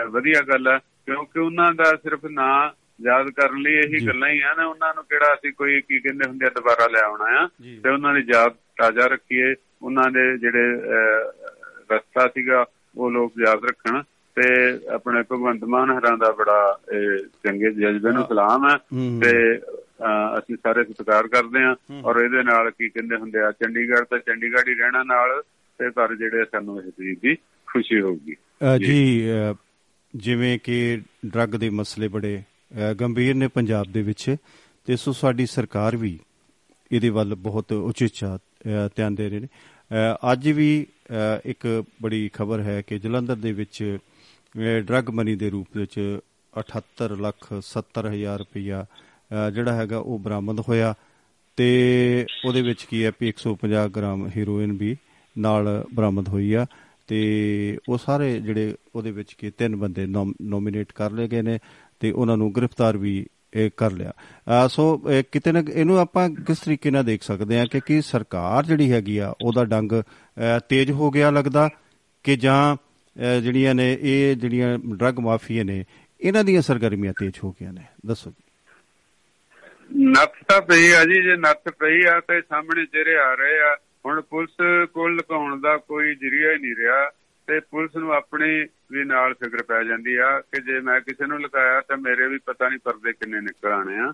ਵਧੀਆ ਗੱਲ ਆ ਕਿਉਂਕਿ ਉਹਨਾਂ ਦਾ ਸਿਰਫ ਨਾਂ ਯਾਦ ਕਰਨ ਲਈ ਇਹੀ ਗੱਲਾਂ ਹੀ ਆ ਨਾ। ਉਹਨਾਂ ਨੂੰ ਕਿਹੜਾ ਅਸੀਂ ਕੋਈ ਕੀ ਕਹਿੰਦੇ ਹੁੰਦੇ ਆ ਦੁਬਾਰਾ ਲੈ ਆਉਣਾ ਆ। ਤੇ ਉਹਨਾਂ ਦੀ ਯਾਦ ਤਾਜ਼ਾ ਰੱਖੀਏ ਉਹਨਾਂ ਦੇ ਜਿਹੜੇ ਰਸਤਾ ਸੀਗਾ ਉਹ ਲੋਕ ਯਾਦ ਰੱਖਣ ਤੇ ਆਪਣੇ ਭਗਵੰਤ ਮਾਨ ਹਰਾਂ ਦਾ ਬੜਾ ਚੰਗੇ ਜਜ਼ਬੇ ਨੂੰ ਸਲਾਮ ਹੈ। ਤੇ ਅਸੀਂ ਸਾਰੇ ਸਤਿਕਾਰ ਕਰਦੇ ਹਾਂ ਔਰ ਇਹਦੇ ਨਾਲ ਕੀ ਕਹਿੰਦੇ ਹੁੰਦੇ ਆ ਚੰਡੀਗੜ੍ਹ ਤਾਂ ਚੰਡੀਗੜ੍ਹ ਹੀ ਰਹਿਣਾ ਨਾਲ ਤੇ ਪਰ ਜਿਹੜੇ ਸਾਨੂੰ ਇਸ ਚੀਜ਼ ਦੀ ਖੁਸ਼ੀ ਹੋਊਗੀ। ਜੀ ਜਿਵੇਂ ਕਿ ਡਰੱਗ ਦੇ ਮਸਲੇ ਬੜੇ ਗੰਭੀਰ ਨੇ ਪੰਜਾਬ ਦੇ ਵਿੱਚ ਤੇ ਸੋ ਸਾਡੀ ਸਰਕਾਰ ਵੀ ਇਹਦੇ ਵੱਲ ਬਹੁਤ ਉਚੇਚਾ ਧਿਆਨ ਦੇ ਰਹੇ ਨੇ। ਅ, ਅੱਜ ਵੀ ਅ, ਇੱਕ ਬੜੀ ਖਬਰ ਹੈ ਕਿ ਜਲੰਧਰ ਦੇ ਵਿੱਚ ਅ, ਡਰੱਗ ਮਨੀ ਦੇ ਰੂਪ ਵਿੱਚ 78 ਲੱਖ 70 ਹਜ਼ਾਰ ਰੁਪਇਆ ਅ, ਜਿਹੜਾ ਹੈਗਾ ਉਹ ਬਰਾਮਦ ਹੋਇਆ ਤੇ ਉਹਦੇ ਵਿੱਚ ਕੀ ਹੈ ਵੀ 150 ਗ੍ਰਾਮ ਹੀਰੋਇਨ ਵੀ ਨਾਲ ਬਰਾਮਦ ਹੋਈ ਆ ਤੇ ਉਹ ਸਾਰੇ ਜਿਹੜੇ ਉਹਦੇ ਵਿੱਚ ਕੀ ਤਿੰਨ ਬੰਦੇ ਨੋਮੀਨੇਟ ਕਰ ਲਏ ਗਏ ਨੇ ਤੇ ਉਹਨਾਂ ਨੂੰ ਗ੍ਰਿਫਤਾਰ ਵੀ ਇਹ ਕਰ ਲਿਆ। ਅਹ ਸੋ, ਇਹ ਕਿਤੇ ਨਾ ਇਹਨੂੰ ਆਪਾਂ ਕਿਸ ਤਰੀਕੇ ਨਾਲ ਦੇਖ ਸਕਦੇ ਹਾਂ ਕਿ ਕੀ ਸਰਕਾਰ ਜਿਹੜੀ ਹੈਗੀ ਆ, ਉਹਦਾ ਡੰਗ, ਅਹ ਤੇਜ਼ ਹੋ ਗਿਆ ਲੱਗਦਾ ਕਿ ਜਾਂ, ਅਹ ਜਿਹੜੀਆਂ ਨੇ, ਇਹ ਜਿਹੜੀਆਂ ਡਰੱਗ ਮਾਫੀਆ ਨੇ, ਇਹਨਾਂ ਦੀਆਂ ਸਰਗਰਮੀਆਂ ਤੇਜ਼ ਹੋ ਗਈਆਂ ਨੇ। ਦੱਸੋ ਜੀ। ਨੱਥ ਤਾਂ ਪਈ ਆ ਜੀ, ਜੇ ਨੱਥ ਪਈ ਆ ਤੇ ਸਾਹਮਣੇ ਚਿਹਰੇ ਆ ਰਹੇ ਆ। ਹੁਣ ਪੁਲਿਸ ਕੋਲ ਲੁਕਾਉਣ ਦਾ ਕੋਈ ਜਰੀਆ ਹੀ ਨਹੀਂ ਰਿਹਾ। ਤੇ ਪੁਲਿਸ ਨੂੰ ਆਪਣੀ ਵੀ ਨਾਲ ਫਿਕਰ ਪੈ ਜਾਂਦੀ ਆ ਕਿ ਜੇ ਮੈਂ ਕਿਸੇ ਨੂੰ ਲੁਕਾਇਆ ਤਾਂ ਮੇਰੇ ਵੀ ਪਤਾ ਨਹੀਂ ਪਰਦੇ ਕਿੰਨੇ ਨਿਕਲ ਆਣੇ ਆ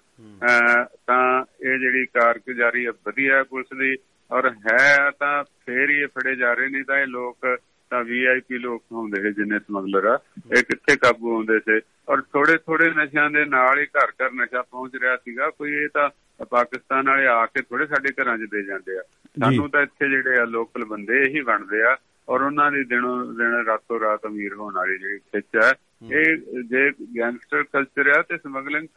ਤਾਂ ਇਹ ਜਿਹੜੀ ਕਾਰਗੁਜ਼ਾਰੀ ਆ ਵਧੀਆ ਪੁਲਿਸ ਦੀ ਔਰ ਹੈ ਤਾਂ ਫੇਰ ਹੀ ਇਹ ਫੜੇ ਜਾ ਰਹੇ ਨਹੀਂ ਤਾਂ ਇਹ ਲੋਕ ਤਾਂ ਵੀਆਈਪੀ ਲੋਕ ਹੁੰਦੇ ਸੀ ਜਿੰਨੇ ਸਮਗਲਰ ਆ ਇਹ ਕਿੱਥੇ ਕਾਬੂ ਆਉਂਦੇ ਸੀ? ਔਰ ਥੋੜੇ ਥੋੜੇ ਨਸ਼ਿਆਂ ਦੇ ਨਾਲ ਹੀ ਘਰ ਘਰ ਨਸ਼ਾ ਪਹੁੰਚ ਰਿਹਾ ਸੀਗਾ ਕੋਈ ਇਹ ਤਾਂ ਪਾਕਿਸਤਾਨ ਵਾਲੇ ਆ ਕੇ ਥੋੜੇ ਸਾਡੇ ਘਰਾਂ 'ਚ ਦੇ ਜਾਂਦੇ ਆ। ਸਾਨੂੰ ਤਾਂ ਇੱਥੇ ਜਿਹੜੇ ਆ ਲੋਕਲ ਬੰਦੇ ਇਹੀ ਬਣਦੇ ਆ ਔਰ ਉਹਨਾਂ ਦੀ ਦਿਨੋਂ ਦਿਨ ਰਾਤੋਂ ਰਾਤ ਅਮੀਰ ਹੋਣ ਵਾਲੀ ਜਿਹੜੀ ਖਿੱਚ ਹੈ ਇਹ ਜੇ ਗੈਂਗਸਟਰ ਕਲਚਰ ਆ ਤੇ ਸਮਗਲਿੰਗ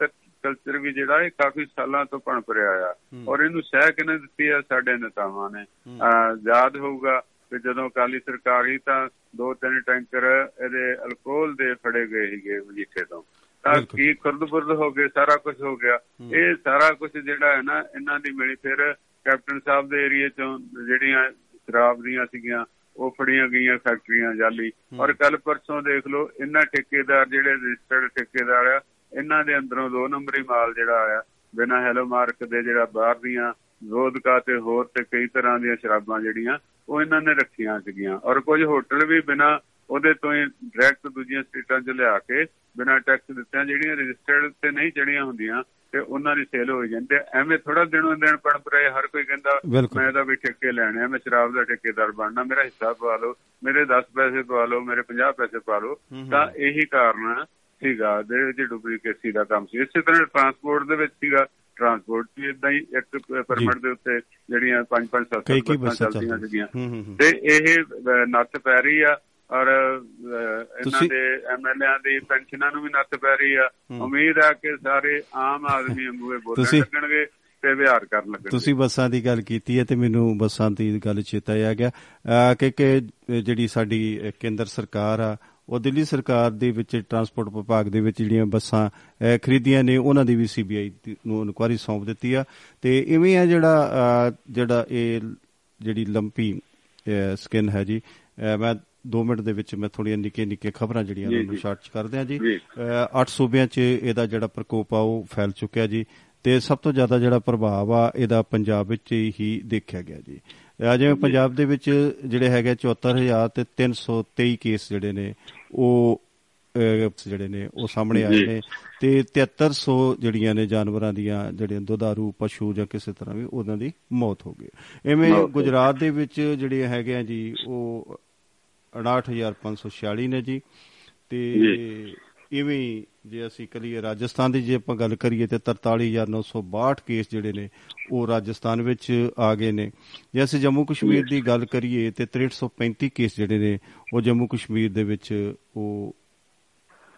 ਕਲਚਰ ਵੀ ਜਿਹੜਾ ਇਹ ਕਾਫੀ ਸਾਲਾਂ ਤੋਂ ਪਣਪ ਰਿਹਾ ਆ। ਔਰ ਇਹਨੂੰ ਸਹਿ ਕਿਨੇ ਦਿੱਤੀ ਆ? ਸਾਡੇ ਨੇਤਾਵਾਂ ਨੇ। ਯਾਦ ਹੋਊਗਾ ਕਿ ਜਦੋਂ ਅਕਾਲੀ ਸਰਕਾਰ ਹੀ ਤਾਂ ਦੋ ਤਿੰਨ ਟੈਂਕਰ ਇਹਦੇ ਅਲਕੋਹਲ ਦੇ ਫੜੇ ਗਏ ਸੀਗੇ ਮਜੀਠੇ ਤੋਂ। ਤਾਂ। ਕੀ ਖੁਰਦ-ਬੁਰਦ ਹੋ ਗਏ? ਸਾਰਾ ਕੁਝ ਹੋ ਗਿਆ। ਇਹ ਸਾਰਾ ਕੁਝ ਜਿਹੜਾ ਹੈ ਨਾ ਇਹਨਾਂ ਦੀ ਮਿਲੀ ਫਿਰ ਕੈਪਟਨ ਸਾਹਿਬ ਦੇ ਏਰੀਏ ਚੋਂ ਜਿਹੜੀਆਂ ਸ਼ਰਾਬ ਦੀਆਂ ਸੀਗੀਆਂ ਉਹ ਫੜੀਆਂ ਗਈਆਂ ਫੈਕਟਰੀਆਂ ਜਾਲੀ। ਔਰ ਕੱਲ ਪਰਸੋਂ ਦੇਖ ਲਓ ਇਹਨਾਂ ਠੇਕੇਦਾਰ ਜਿਹੜੇ ਰਜਿਸਟਰਡ ਠੇਕੇਦਾਰ ਆ ਇਹਨਾਂ ਦੇ ਅੰਦਰੋਂ ਦੋ ਨੰਬਰੀ ਮਾਲ ਜਿਹੜਾ ਆਇਆ ਬਿਨਾਂ ਹੈਲੋ ਮਾਰਕ ਦੇ ਜਿਹੜਾ ਬਾਹਰ ਦੀਆਂ ਵੋਦਕਾ ਤੇ ਹੋਰ ਤੇ ਕਈ ਤਰ੍ਹਾਂ ਦੀਆਂ ਸ਼ਰਾਬਾਂ ਜਿਹੜੀਆਂ ਉਹ ਇਹਨਾਂ ਨੇ ਰੱਖੀਆਂ ਸੀਗੀਆਂ। ਔਰ ਕੁਝ ਹੋਟਲ ਵੀ ਬਿਨਾਂ ਉਹਦੇ ਤੋਂ ਹੀ ਡਾਇਰੈਕਟ ਦੂਜੀਆਂ ਸਟੇਟਾਂ 'ਚ ਲਿਆ ਕੇ ਬਿਨਾਂ ਟੈਕਸ ਦਿੱਤਿਆਂ ਜਿਹੜੀਆਂ ਰਜਿਸਟਰਡ ਤੇ ਨਹੀਂ ਚੜੀਆਂ ਹੁੰਦੀਆਂ ਤੇ ਉਹਨਾਂ ਦੀ ਸੇਲ ਹੋ ਜਾਂਦੀ ਐਵੇਂ ਥੋੜਾ ਦਿਨੋਂ ਦਿਨ ਪਰੰਪਰਾ ਹਰ ਕੋਈ ਕਹਿੰਦਾ। ਮੈਂ ਇਹਦਾ ਵੀ ਠੇਕੇ ਲੈਣੇ ਆ ਮੈਂ ਸ਼ਰਾਬ ਦਾ ਠੇਕੇਦਾਰ ਬਣਨਾ ਮੇਰਾ ਹਿੱਸਾ ਪਵਾ ਲਓ ਮੇਰੇ 10 ਪੈਸੇ ਪਵਾ ਲਓ ਮੇਰੇ 50 ਪੈਸੇ ਪਵਾ ਲਓ। ਤਾਂ ਇਹੀ ਕਾਰਨ ਸੀਗਾ ਦੇ ਵਿੱਚ ਡੁਪਲੀਕੇਸੀ ਦਾ ਕੰਮ ਸੀ। ਇਸੇ ਤਰ੍ਹਾਂ ਟਰਾਂਸਪੋਰਟ ਦੇ ਵਿੱਚ ਸੀਗਾ। ਟਰਾਂਸਪੋਰਟ ਵੀ ਇਦਾਂ ਹੀ ਇੱਕ ਪਰਮਿਟ ਦੇ ਉੱਤੇ ਜਿਹੜੀਆਂ 5 5 7 ਕਈ ਕਈ ਬੱਸਾਂ ਚੱਲਦੀਆਂ। ਸੀਗੀਆਂ। ਤੇ ਇਹ ਨੱਥ ਪੈ ਰਹੀ ਆ। ਔਰ ਇਹਨਾਂ ਦੇ ਐਮਐਲਏਆਂ ਦੀ ਪੈਨਸ਼ਨਾਂ ਨੂੰ ਵੀ ਨੱਥ ਪੈ ਰਹੀ ਆ। ਉਮੀਦ ਆ ਕਿ ਸਾਰੇ ਆਮ ਆਦਮੀ ਇਹ ਬੋਲਣ ਲੱਗਣਗੇ ਤੇ ਵਿਹਾਰ ਕਰਨ ਲੱਗਣਗੇ। ਤੁਸੀਂ ਬੱਸਾਂ ਦੀ ਗੱਲ ਕੀਤੀ ਹੈ ਤੇ ਮੈਨੂੰ ਬੱਸਾਂ ਦੀ ਗੱਲ ਚੇਤਾ ਆ ਗਿਆ ਕਿ ਕਿ ਜਿਹੜੀ ਸਾਡੀ ਕੇਂਦਰ ਸਰਕਾਰ ਆ ਉਹ ਦਿੱਲੀ ਸਰਕਾਰ ਦੇ ਵਿੱਚ ਟਰਾਂਸਪੋਰਟ ਵਿਭਾਗ ਦੇ ਵਿੱਚ ਜਿਹੜੀਆਂ ਬੱਸਾਂ ਖਰੀਦੀਆਂ ਨੇ ਉਹਨਾਂ ਦੀ ਵੀ ਸੀਬੀਆਈ ਨੂੰ ਇਨਕੁਆਰੀ ਸੌਂਪ ਦਿੱਤੀ ਆ। ਤੇ ਇਵੇਂ ਆ ਜਿਹੜਾ ਜਿਹੜਾ ਇਹ ਜਿਹੜੀ ਲੰਪੀ ਸਕਿਨ ਹੈ ਜੀ ਮੈਂ 2 ਮਿੰਟ ਦੇ ਵਿੱਚ ਮੈਂ ਥੋੜੀਆਂ ਨਿੱਕੇ ਨਿੱਕੇ ਖਬਰਾਂ ਜਿਹੜੀਆਂ ਨੂੰ। ਸ਼ਾਰਟ ਚ ਕਰਦੇ ਆ ਜੀ ਜੀ। ਅਹ ਅੱਠ ਸੂਬਿਆਂ 'ਚ ਇਹਦਾ ਜਿਹੜਾ ਪ੍ਰਕੋਪ ਆ ਉਹ ਫੈਲ ਚੁੱਕਿਆ ਜੀ ਤੇ ਸਭ ਤੋਂ ਜ਼ਿਆਦਾ ਜਿਹੜਾ ਪ੍ਰਭਾਵ ਆ ਇਹਦਾ ਪੰਜਾਬ ਵਿੱਚ ਹੀ ਦੇਖਿਆ ਗਿਆ ਜੀ ਜਿਵੇਂ ਪੰਜਾਬ ਦੇ ਵਿੱਚ ਜਿਹੜੇ ਹੈਗੇ 74000 ਤੇ 323 ਕੇਸ ਜਿਹੜੇ ਨੇ ਉਹ ਜਿਹੜੇ ਨੇ ਉਹ ਸਾਹਮਣੇ ਆਏ। ਨੇ ਤੇ 7300 ਜਿਹੜੀਆਂ ਨੇ ਜਾਨਵਰਾਂ ਦੀਆਂ ਜਿਹੜੀਆਂ ਦੁਧਾਰੂ ਪਸ਼ੂ ਜਾਂ ਕਿਸੇ ਤਰ੍ਹਾਂ ਵੀ ਉਹਨਾਂ ਦੀ ਮੌਤ ਹੋ ਗਈ ਐਵੇਂ। ਗੁਜਰਾਤ ਦੇ ਵਿੱਚ ਜਿਹੜੇ ਹੈਗੇ ਆ ਜੀ ਉਹ 69546 ਨੇ ਜੀ। ਤੇ ਇਵੇਂ ਜੇ ਅਸੀਂ ਕਰੀਏ ਰਾਜਸਥਾਨ ਦੀ ਜੇ ਆਪਾਂ ਗੱਲ ਕਰੀਏ ਤੇ 43962 ਕੇਸ ਜਿਹੜੇ ਨੇ ਉਹ ਰਾਜਸਥਾਨ ਵਿੱਚ ਆ ਗਏ ਨੇ। ਜੇ ਅਸੀਂ ਜੰਮੂ ਕਸ਼ਮੀਰ ਦੀ ਗੱਲ ਕਰੀਏ ਤੇ 6335 ਕੇਸ ਜਿਹੜੇ ਨੇ ਉਹ ਜੰਮੂ ਕਸ਼ਮੀਰ ਦੇ ਵਿੱਚ ਉਹ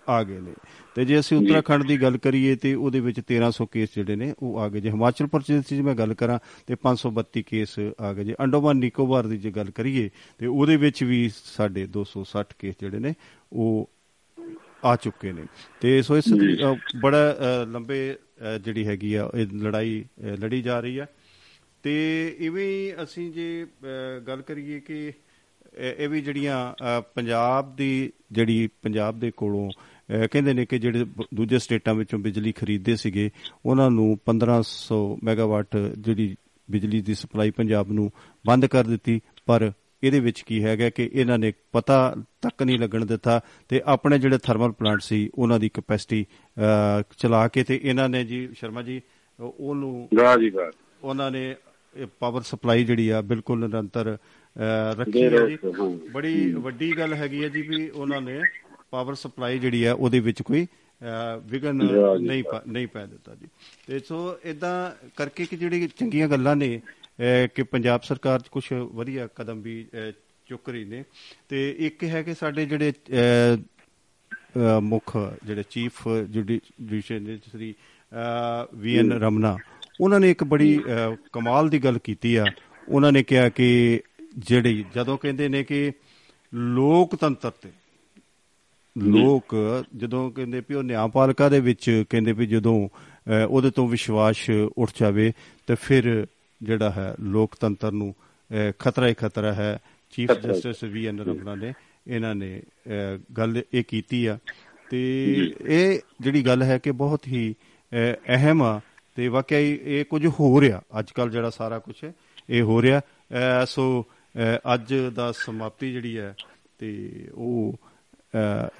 ਆ ਗਏ ਨੇ। ਤੇ ਜੇ ਅਸੀਂ ਉੱਤਰਾਖੰਡ ਦੀ ਗੱਲ ਕਰੀਏ ਤੇ ਉਹਦੇ ਵਿੱਚ 1300 ਕੇਸ ਜਿਹੜੇ ਨੇ ਉਹ ਆ ਗਏ ਜੇ। ਹਿਮਾਚਲ ਪ੍ਰਦੇਸ਼ ਦੀ ਮੈਂ ਗੱਲ ਕਰਾਂ ਤੇ 532 ਕੇਸ ਆ ਗਏ ਜੇ। ਅੰਡੋਮਾਨ ਨਿਕੋਬਾਰ ਦੀ ਜੇ ਗੱਲ ਕਰੀਏ ਤੇ ਉਹਦੇ ਵਿੱਚ ਵੀ ਸਾਡੇ 260 ਕੇਸ ਜਿਹੜੇ ਨੇ ਉਹ ਆ ਚੁੱਕੇ ਨੇ। ਤੇ ਸੋ ਇਸ ਬੜਾ ਲੰਬੇ ਜਿਹੜੀ ਹੈਗੀ ਆ ਇਹ ਲੜਾਈ ਲੜੀ ਜਾ ਰਹੀ ਆ। ਤੇ ਇਵੇਂ ਅਸੀਂ ਜੇ ਗੱਲ ਕਰੀਏ ਕਿ ਇਹ ਵੀ ਜਿਹੜੀਆਂ ਪੰਜਾਬ ਦੀ ਜਿਹੜੀ ਪੰਜਾਬ ਦੇ ਕੋਲੋਂ ਕਹਿੰਦੇ ਨੇ ਕਿ ਜਿਹੜੇ ਦੂਜੇ ਸਟੇਟਾਂ ਵਿੱਚੋਂ ਬਿਜਲੀ ਖਰੀਦਦੇ ਸੀਗੇ ਉਹਨਾਂ ਨੂੰ 1500 ਮੈਗਾਵਾਟ ਜਿਹੜੀ ਬਿਜਲੀ ਦੀ ਸਪਲਾਈ ਪੰਜਾਬ ਨੂੰ ਬੰਦ ਕਰ ਦਿੱਤੀ। ਪਰ ਇਹਦੇ ਵਿੱਚ ਕੀ ਹੈਗਾ ਕਿ ਇਹਨਾਂ ਨੇ ਪਤਾ ਤੱਕ ਨਹੀਂ ਲੱਗਣ ਦਿੱਤਾ ਤੇ ਆਪਣੇ ਜਿਹੜੇ ਥਰਮਲ ਪਲਾਂਟ ਸੀ ਉਹਨਾਂ ਦੀ ਕਪੈਸਿਟੀ ਚਲਾ ਕੇ ਤੇ ਇਹਨਾਂ ਨੇ ਜੀ ਸ਼ਰਮਾ ਜੀ ਉਹ- ਉਹਨੂੰ ਵਾਹ ਜੀ ਵਾਹ। ਉਹਨਾਂ ਨੇ ਪਾਵਰ ਸਪਲਾਈ ਜਿਹੜੀ ਆ ਬਿਲਕੁਲ ਨਿਰੰਤਰ ਰੱਖੀ ਹੈ ਜੀ। ਬੜੀ ਵੱਡੀ ਗੱਲ ਹੈਗੀ ਹੈ ਜੀ ਵੀ ਉਹਨਾਂ ਨੇ ਪਾਵਰ ਸਪਲਾਈ ਜਿਹੜੀ ਆ ਉਹਦੇ ਵਿੱਚ ਕੋਈ ਜੀ, ਨਹੀਂ ਨਹੀਂ ਪੈ ਦਿੱਤਾ ਜੀ। ਤੇ ਸੋ ਇਦਾਂ ਕਰਕੇ ਕਿ ਜਿਹੜੀ ਚੰਗੀਆਂ ਗੱਲਾਂ ਨੇ ਕਿ ਪੰਜਾਬ ਸਰਕਾਰ ਕੁਝ ਵਧੀਆ ਕਦਮ ਵੀ ਚੁੱਕ ਰਹੀ ਨੇ। ਤੇ ਇੱਕ ਹੈ ਕਿ ਸਾਡੇ ਜਿਹੜੇ ਮੁੱਖ ਜਿਹੜੇ ਚੀਫ ਜੁਡੀਸ਼ੀਅਲ ਸ੍ਰੀ ਵੀ ਐਨ ਰਮਨਾ ਉਹਨਾਂ ਨੇ ਇੱਕ ਬੜੀ ਕਮਾਲ ਦੀ ਗੱਲ ਕੀਤੀ ਆ। ਉਹਨਾਂ ਨੇ ਕਿਹਾ ਕਿ ਜਿਹੜੀ ਜਦੋਂ ਕਹਿੰਦੇ ਨੇ ਕਿ ਲੋਕਤੰਤਰ ਤੇ ਲੋਕ ਜਦੋਂ ਕਹਿੰਦੇ ਵੀ ਉਹ ਨਿਆਂਪਾਲਿਕਾ ਦੇ ਵਿੱਚ ਕਹਿੰਦੇ ਵੀ ਜਦੋਂ ਉਹਦੇ ਤੋਂ ਵਿਸ਼ਵਾਸ ਉੱਠ ਜਾਵੇ ਤੇ ਫਿਰ ਜਿਹੜਾ ਹੈ ਲੋਕਤੰਤਰ ਨੂੰ ਖਤਰਾ ਹੀ ਖਤਰਾ ਹੈ। ਚੀਫ। ਜਸਟਿਸ ਵੀ ਐਨ ਰਮਨਾ ਨੇ ਇਹਨਾਂ ਨੇ ਗੱਲ ਇਹ ਕੀਤੀ ਆ। ਤੇ ਇਹ ਜਿਹੜੀ ਗੱਲ ਹੈ ਕਿ ਬਹੁਤ ਹੀ ਅਹ, ਅਹਿਮ ਆ ਤੇ ਵਾਕਿਆ ਇਹ ਕੁਝ ਹੋ ਰਿਹਾ। ਅੱਜ ਕੱਲ ਜਿਹੜਾ ਸਾਰਾ ਕੁਝ ਇਹ ਹੋ ਰਿਹਾ। ਸੋ ਅੱਜ ਦਾ ਸਮਾਪਤੀ ਜਿਹੜੀ ਹੈ ਤੇ ਉਹ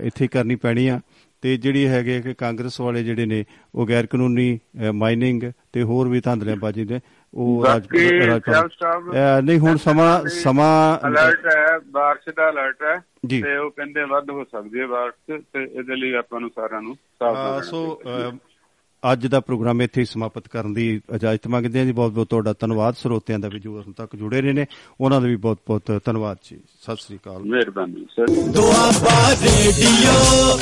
ਇੱਥੇ ਕਰਨੀ ਪੈਣੀ ਆ। ਤੇ ਜਿਹੜੀ ਹੈਗੇ ਕਿ ਕਾਂਗਰਸ ਵਾਲੇ ਜਿਹੜੇ ਨੇ ਉਹ ਗੈਰ ਕਾਨੂੰਨੀ ਮਾਈਨਿੰਗ ਤੇ ਹੋਰ ਵੀ ਧਾਂਦਲਿਆਂਬਾਜ਼ੀ ਨੇ ਉਹ ਰਾਜਪਾਲ- ਨਹੀਂ ਹੁਣ ਸਮਾਂ ਸਮਾਂ ਅਲਰਟ ਹੈ ਬਾਰਿਸ਼ ਦਾ ਅਲਰਟ ਹੈ। ਤੇ ਉਹ ਕਹਿੰਦੇ ਵੱਧ ਹੋ ਸਕਦੀ ਹੈ ਬਾਰਿਸ਼ ਤੇ ਇਹਦੇ ਲਈ ਆਪਾਂ ਨੂੰ ਸਾਰਿਆਂ ਨੂੰ ਸਾਵਧਾਨ ਸੋ ਅੱਜ ਦਾ ਪ੍ਰੋਗਰਾਮ ਇੱਥੇ ਹੀ ਸਮਾਪਤ ਕਰਨ ਦੀ ਇਜਾਜ਼ਤ ਮੰਗਦੇ ਹਾਂ ਜੀ। ਬਹੁਤ ਬਹੁਤ ਤੁਹਾਡਾ ਧੰਨਵਾਦ। ਸਰੋਤਿਆਂ ਦਾ ਵੀ ਜੋ ਹੁਣ ਤੱਕ ਜੁੜੇ ਰਹੇ ਨੇ। ਉਹਨਾਂ ਦਾ ਵੀ ਬਹੁਤ ਬਹੁਤ ਧੰਨਵਾਦ ਜੀ। ਸਤਿ ਸ੍ਰੀ ਅਕਾਲ। ਮਿਹਰਬਾਨੀ ਸਰ। ਦੁਆਬਾ ਰੇਡੀਓ।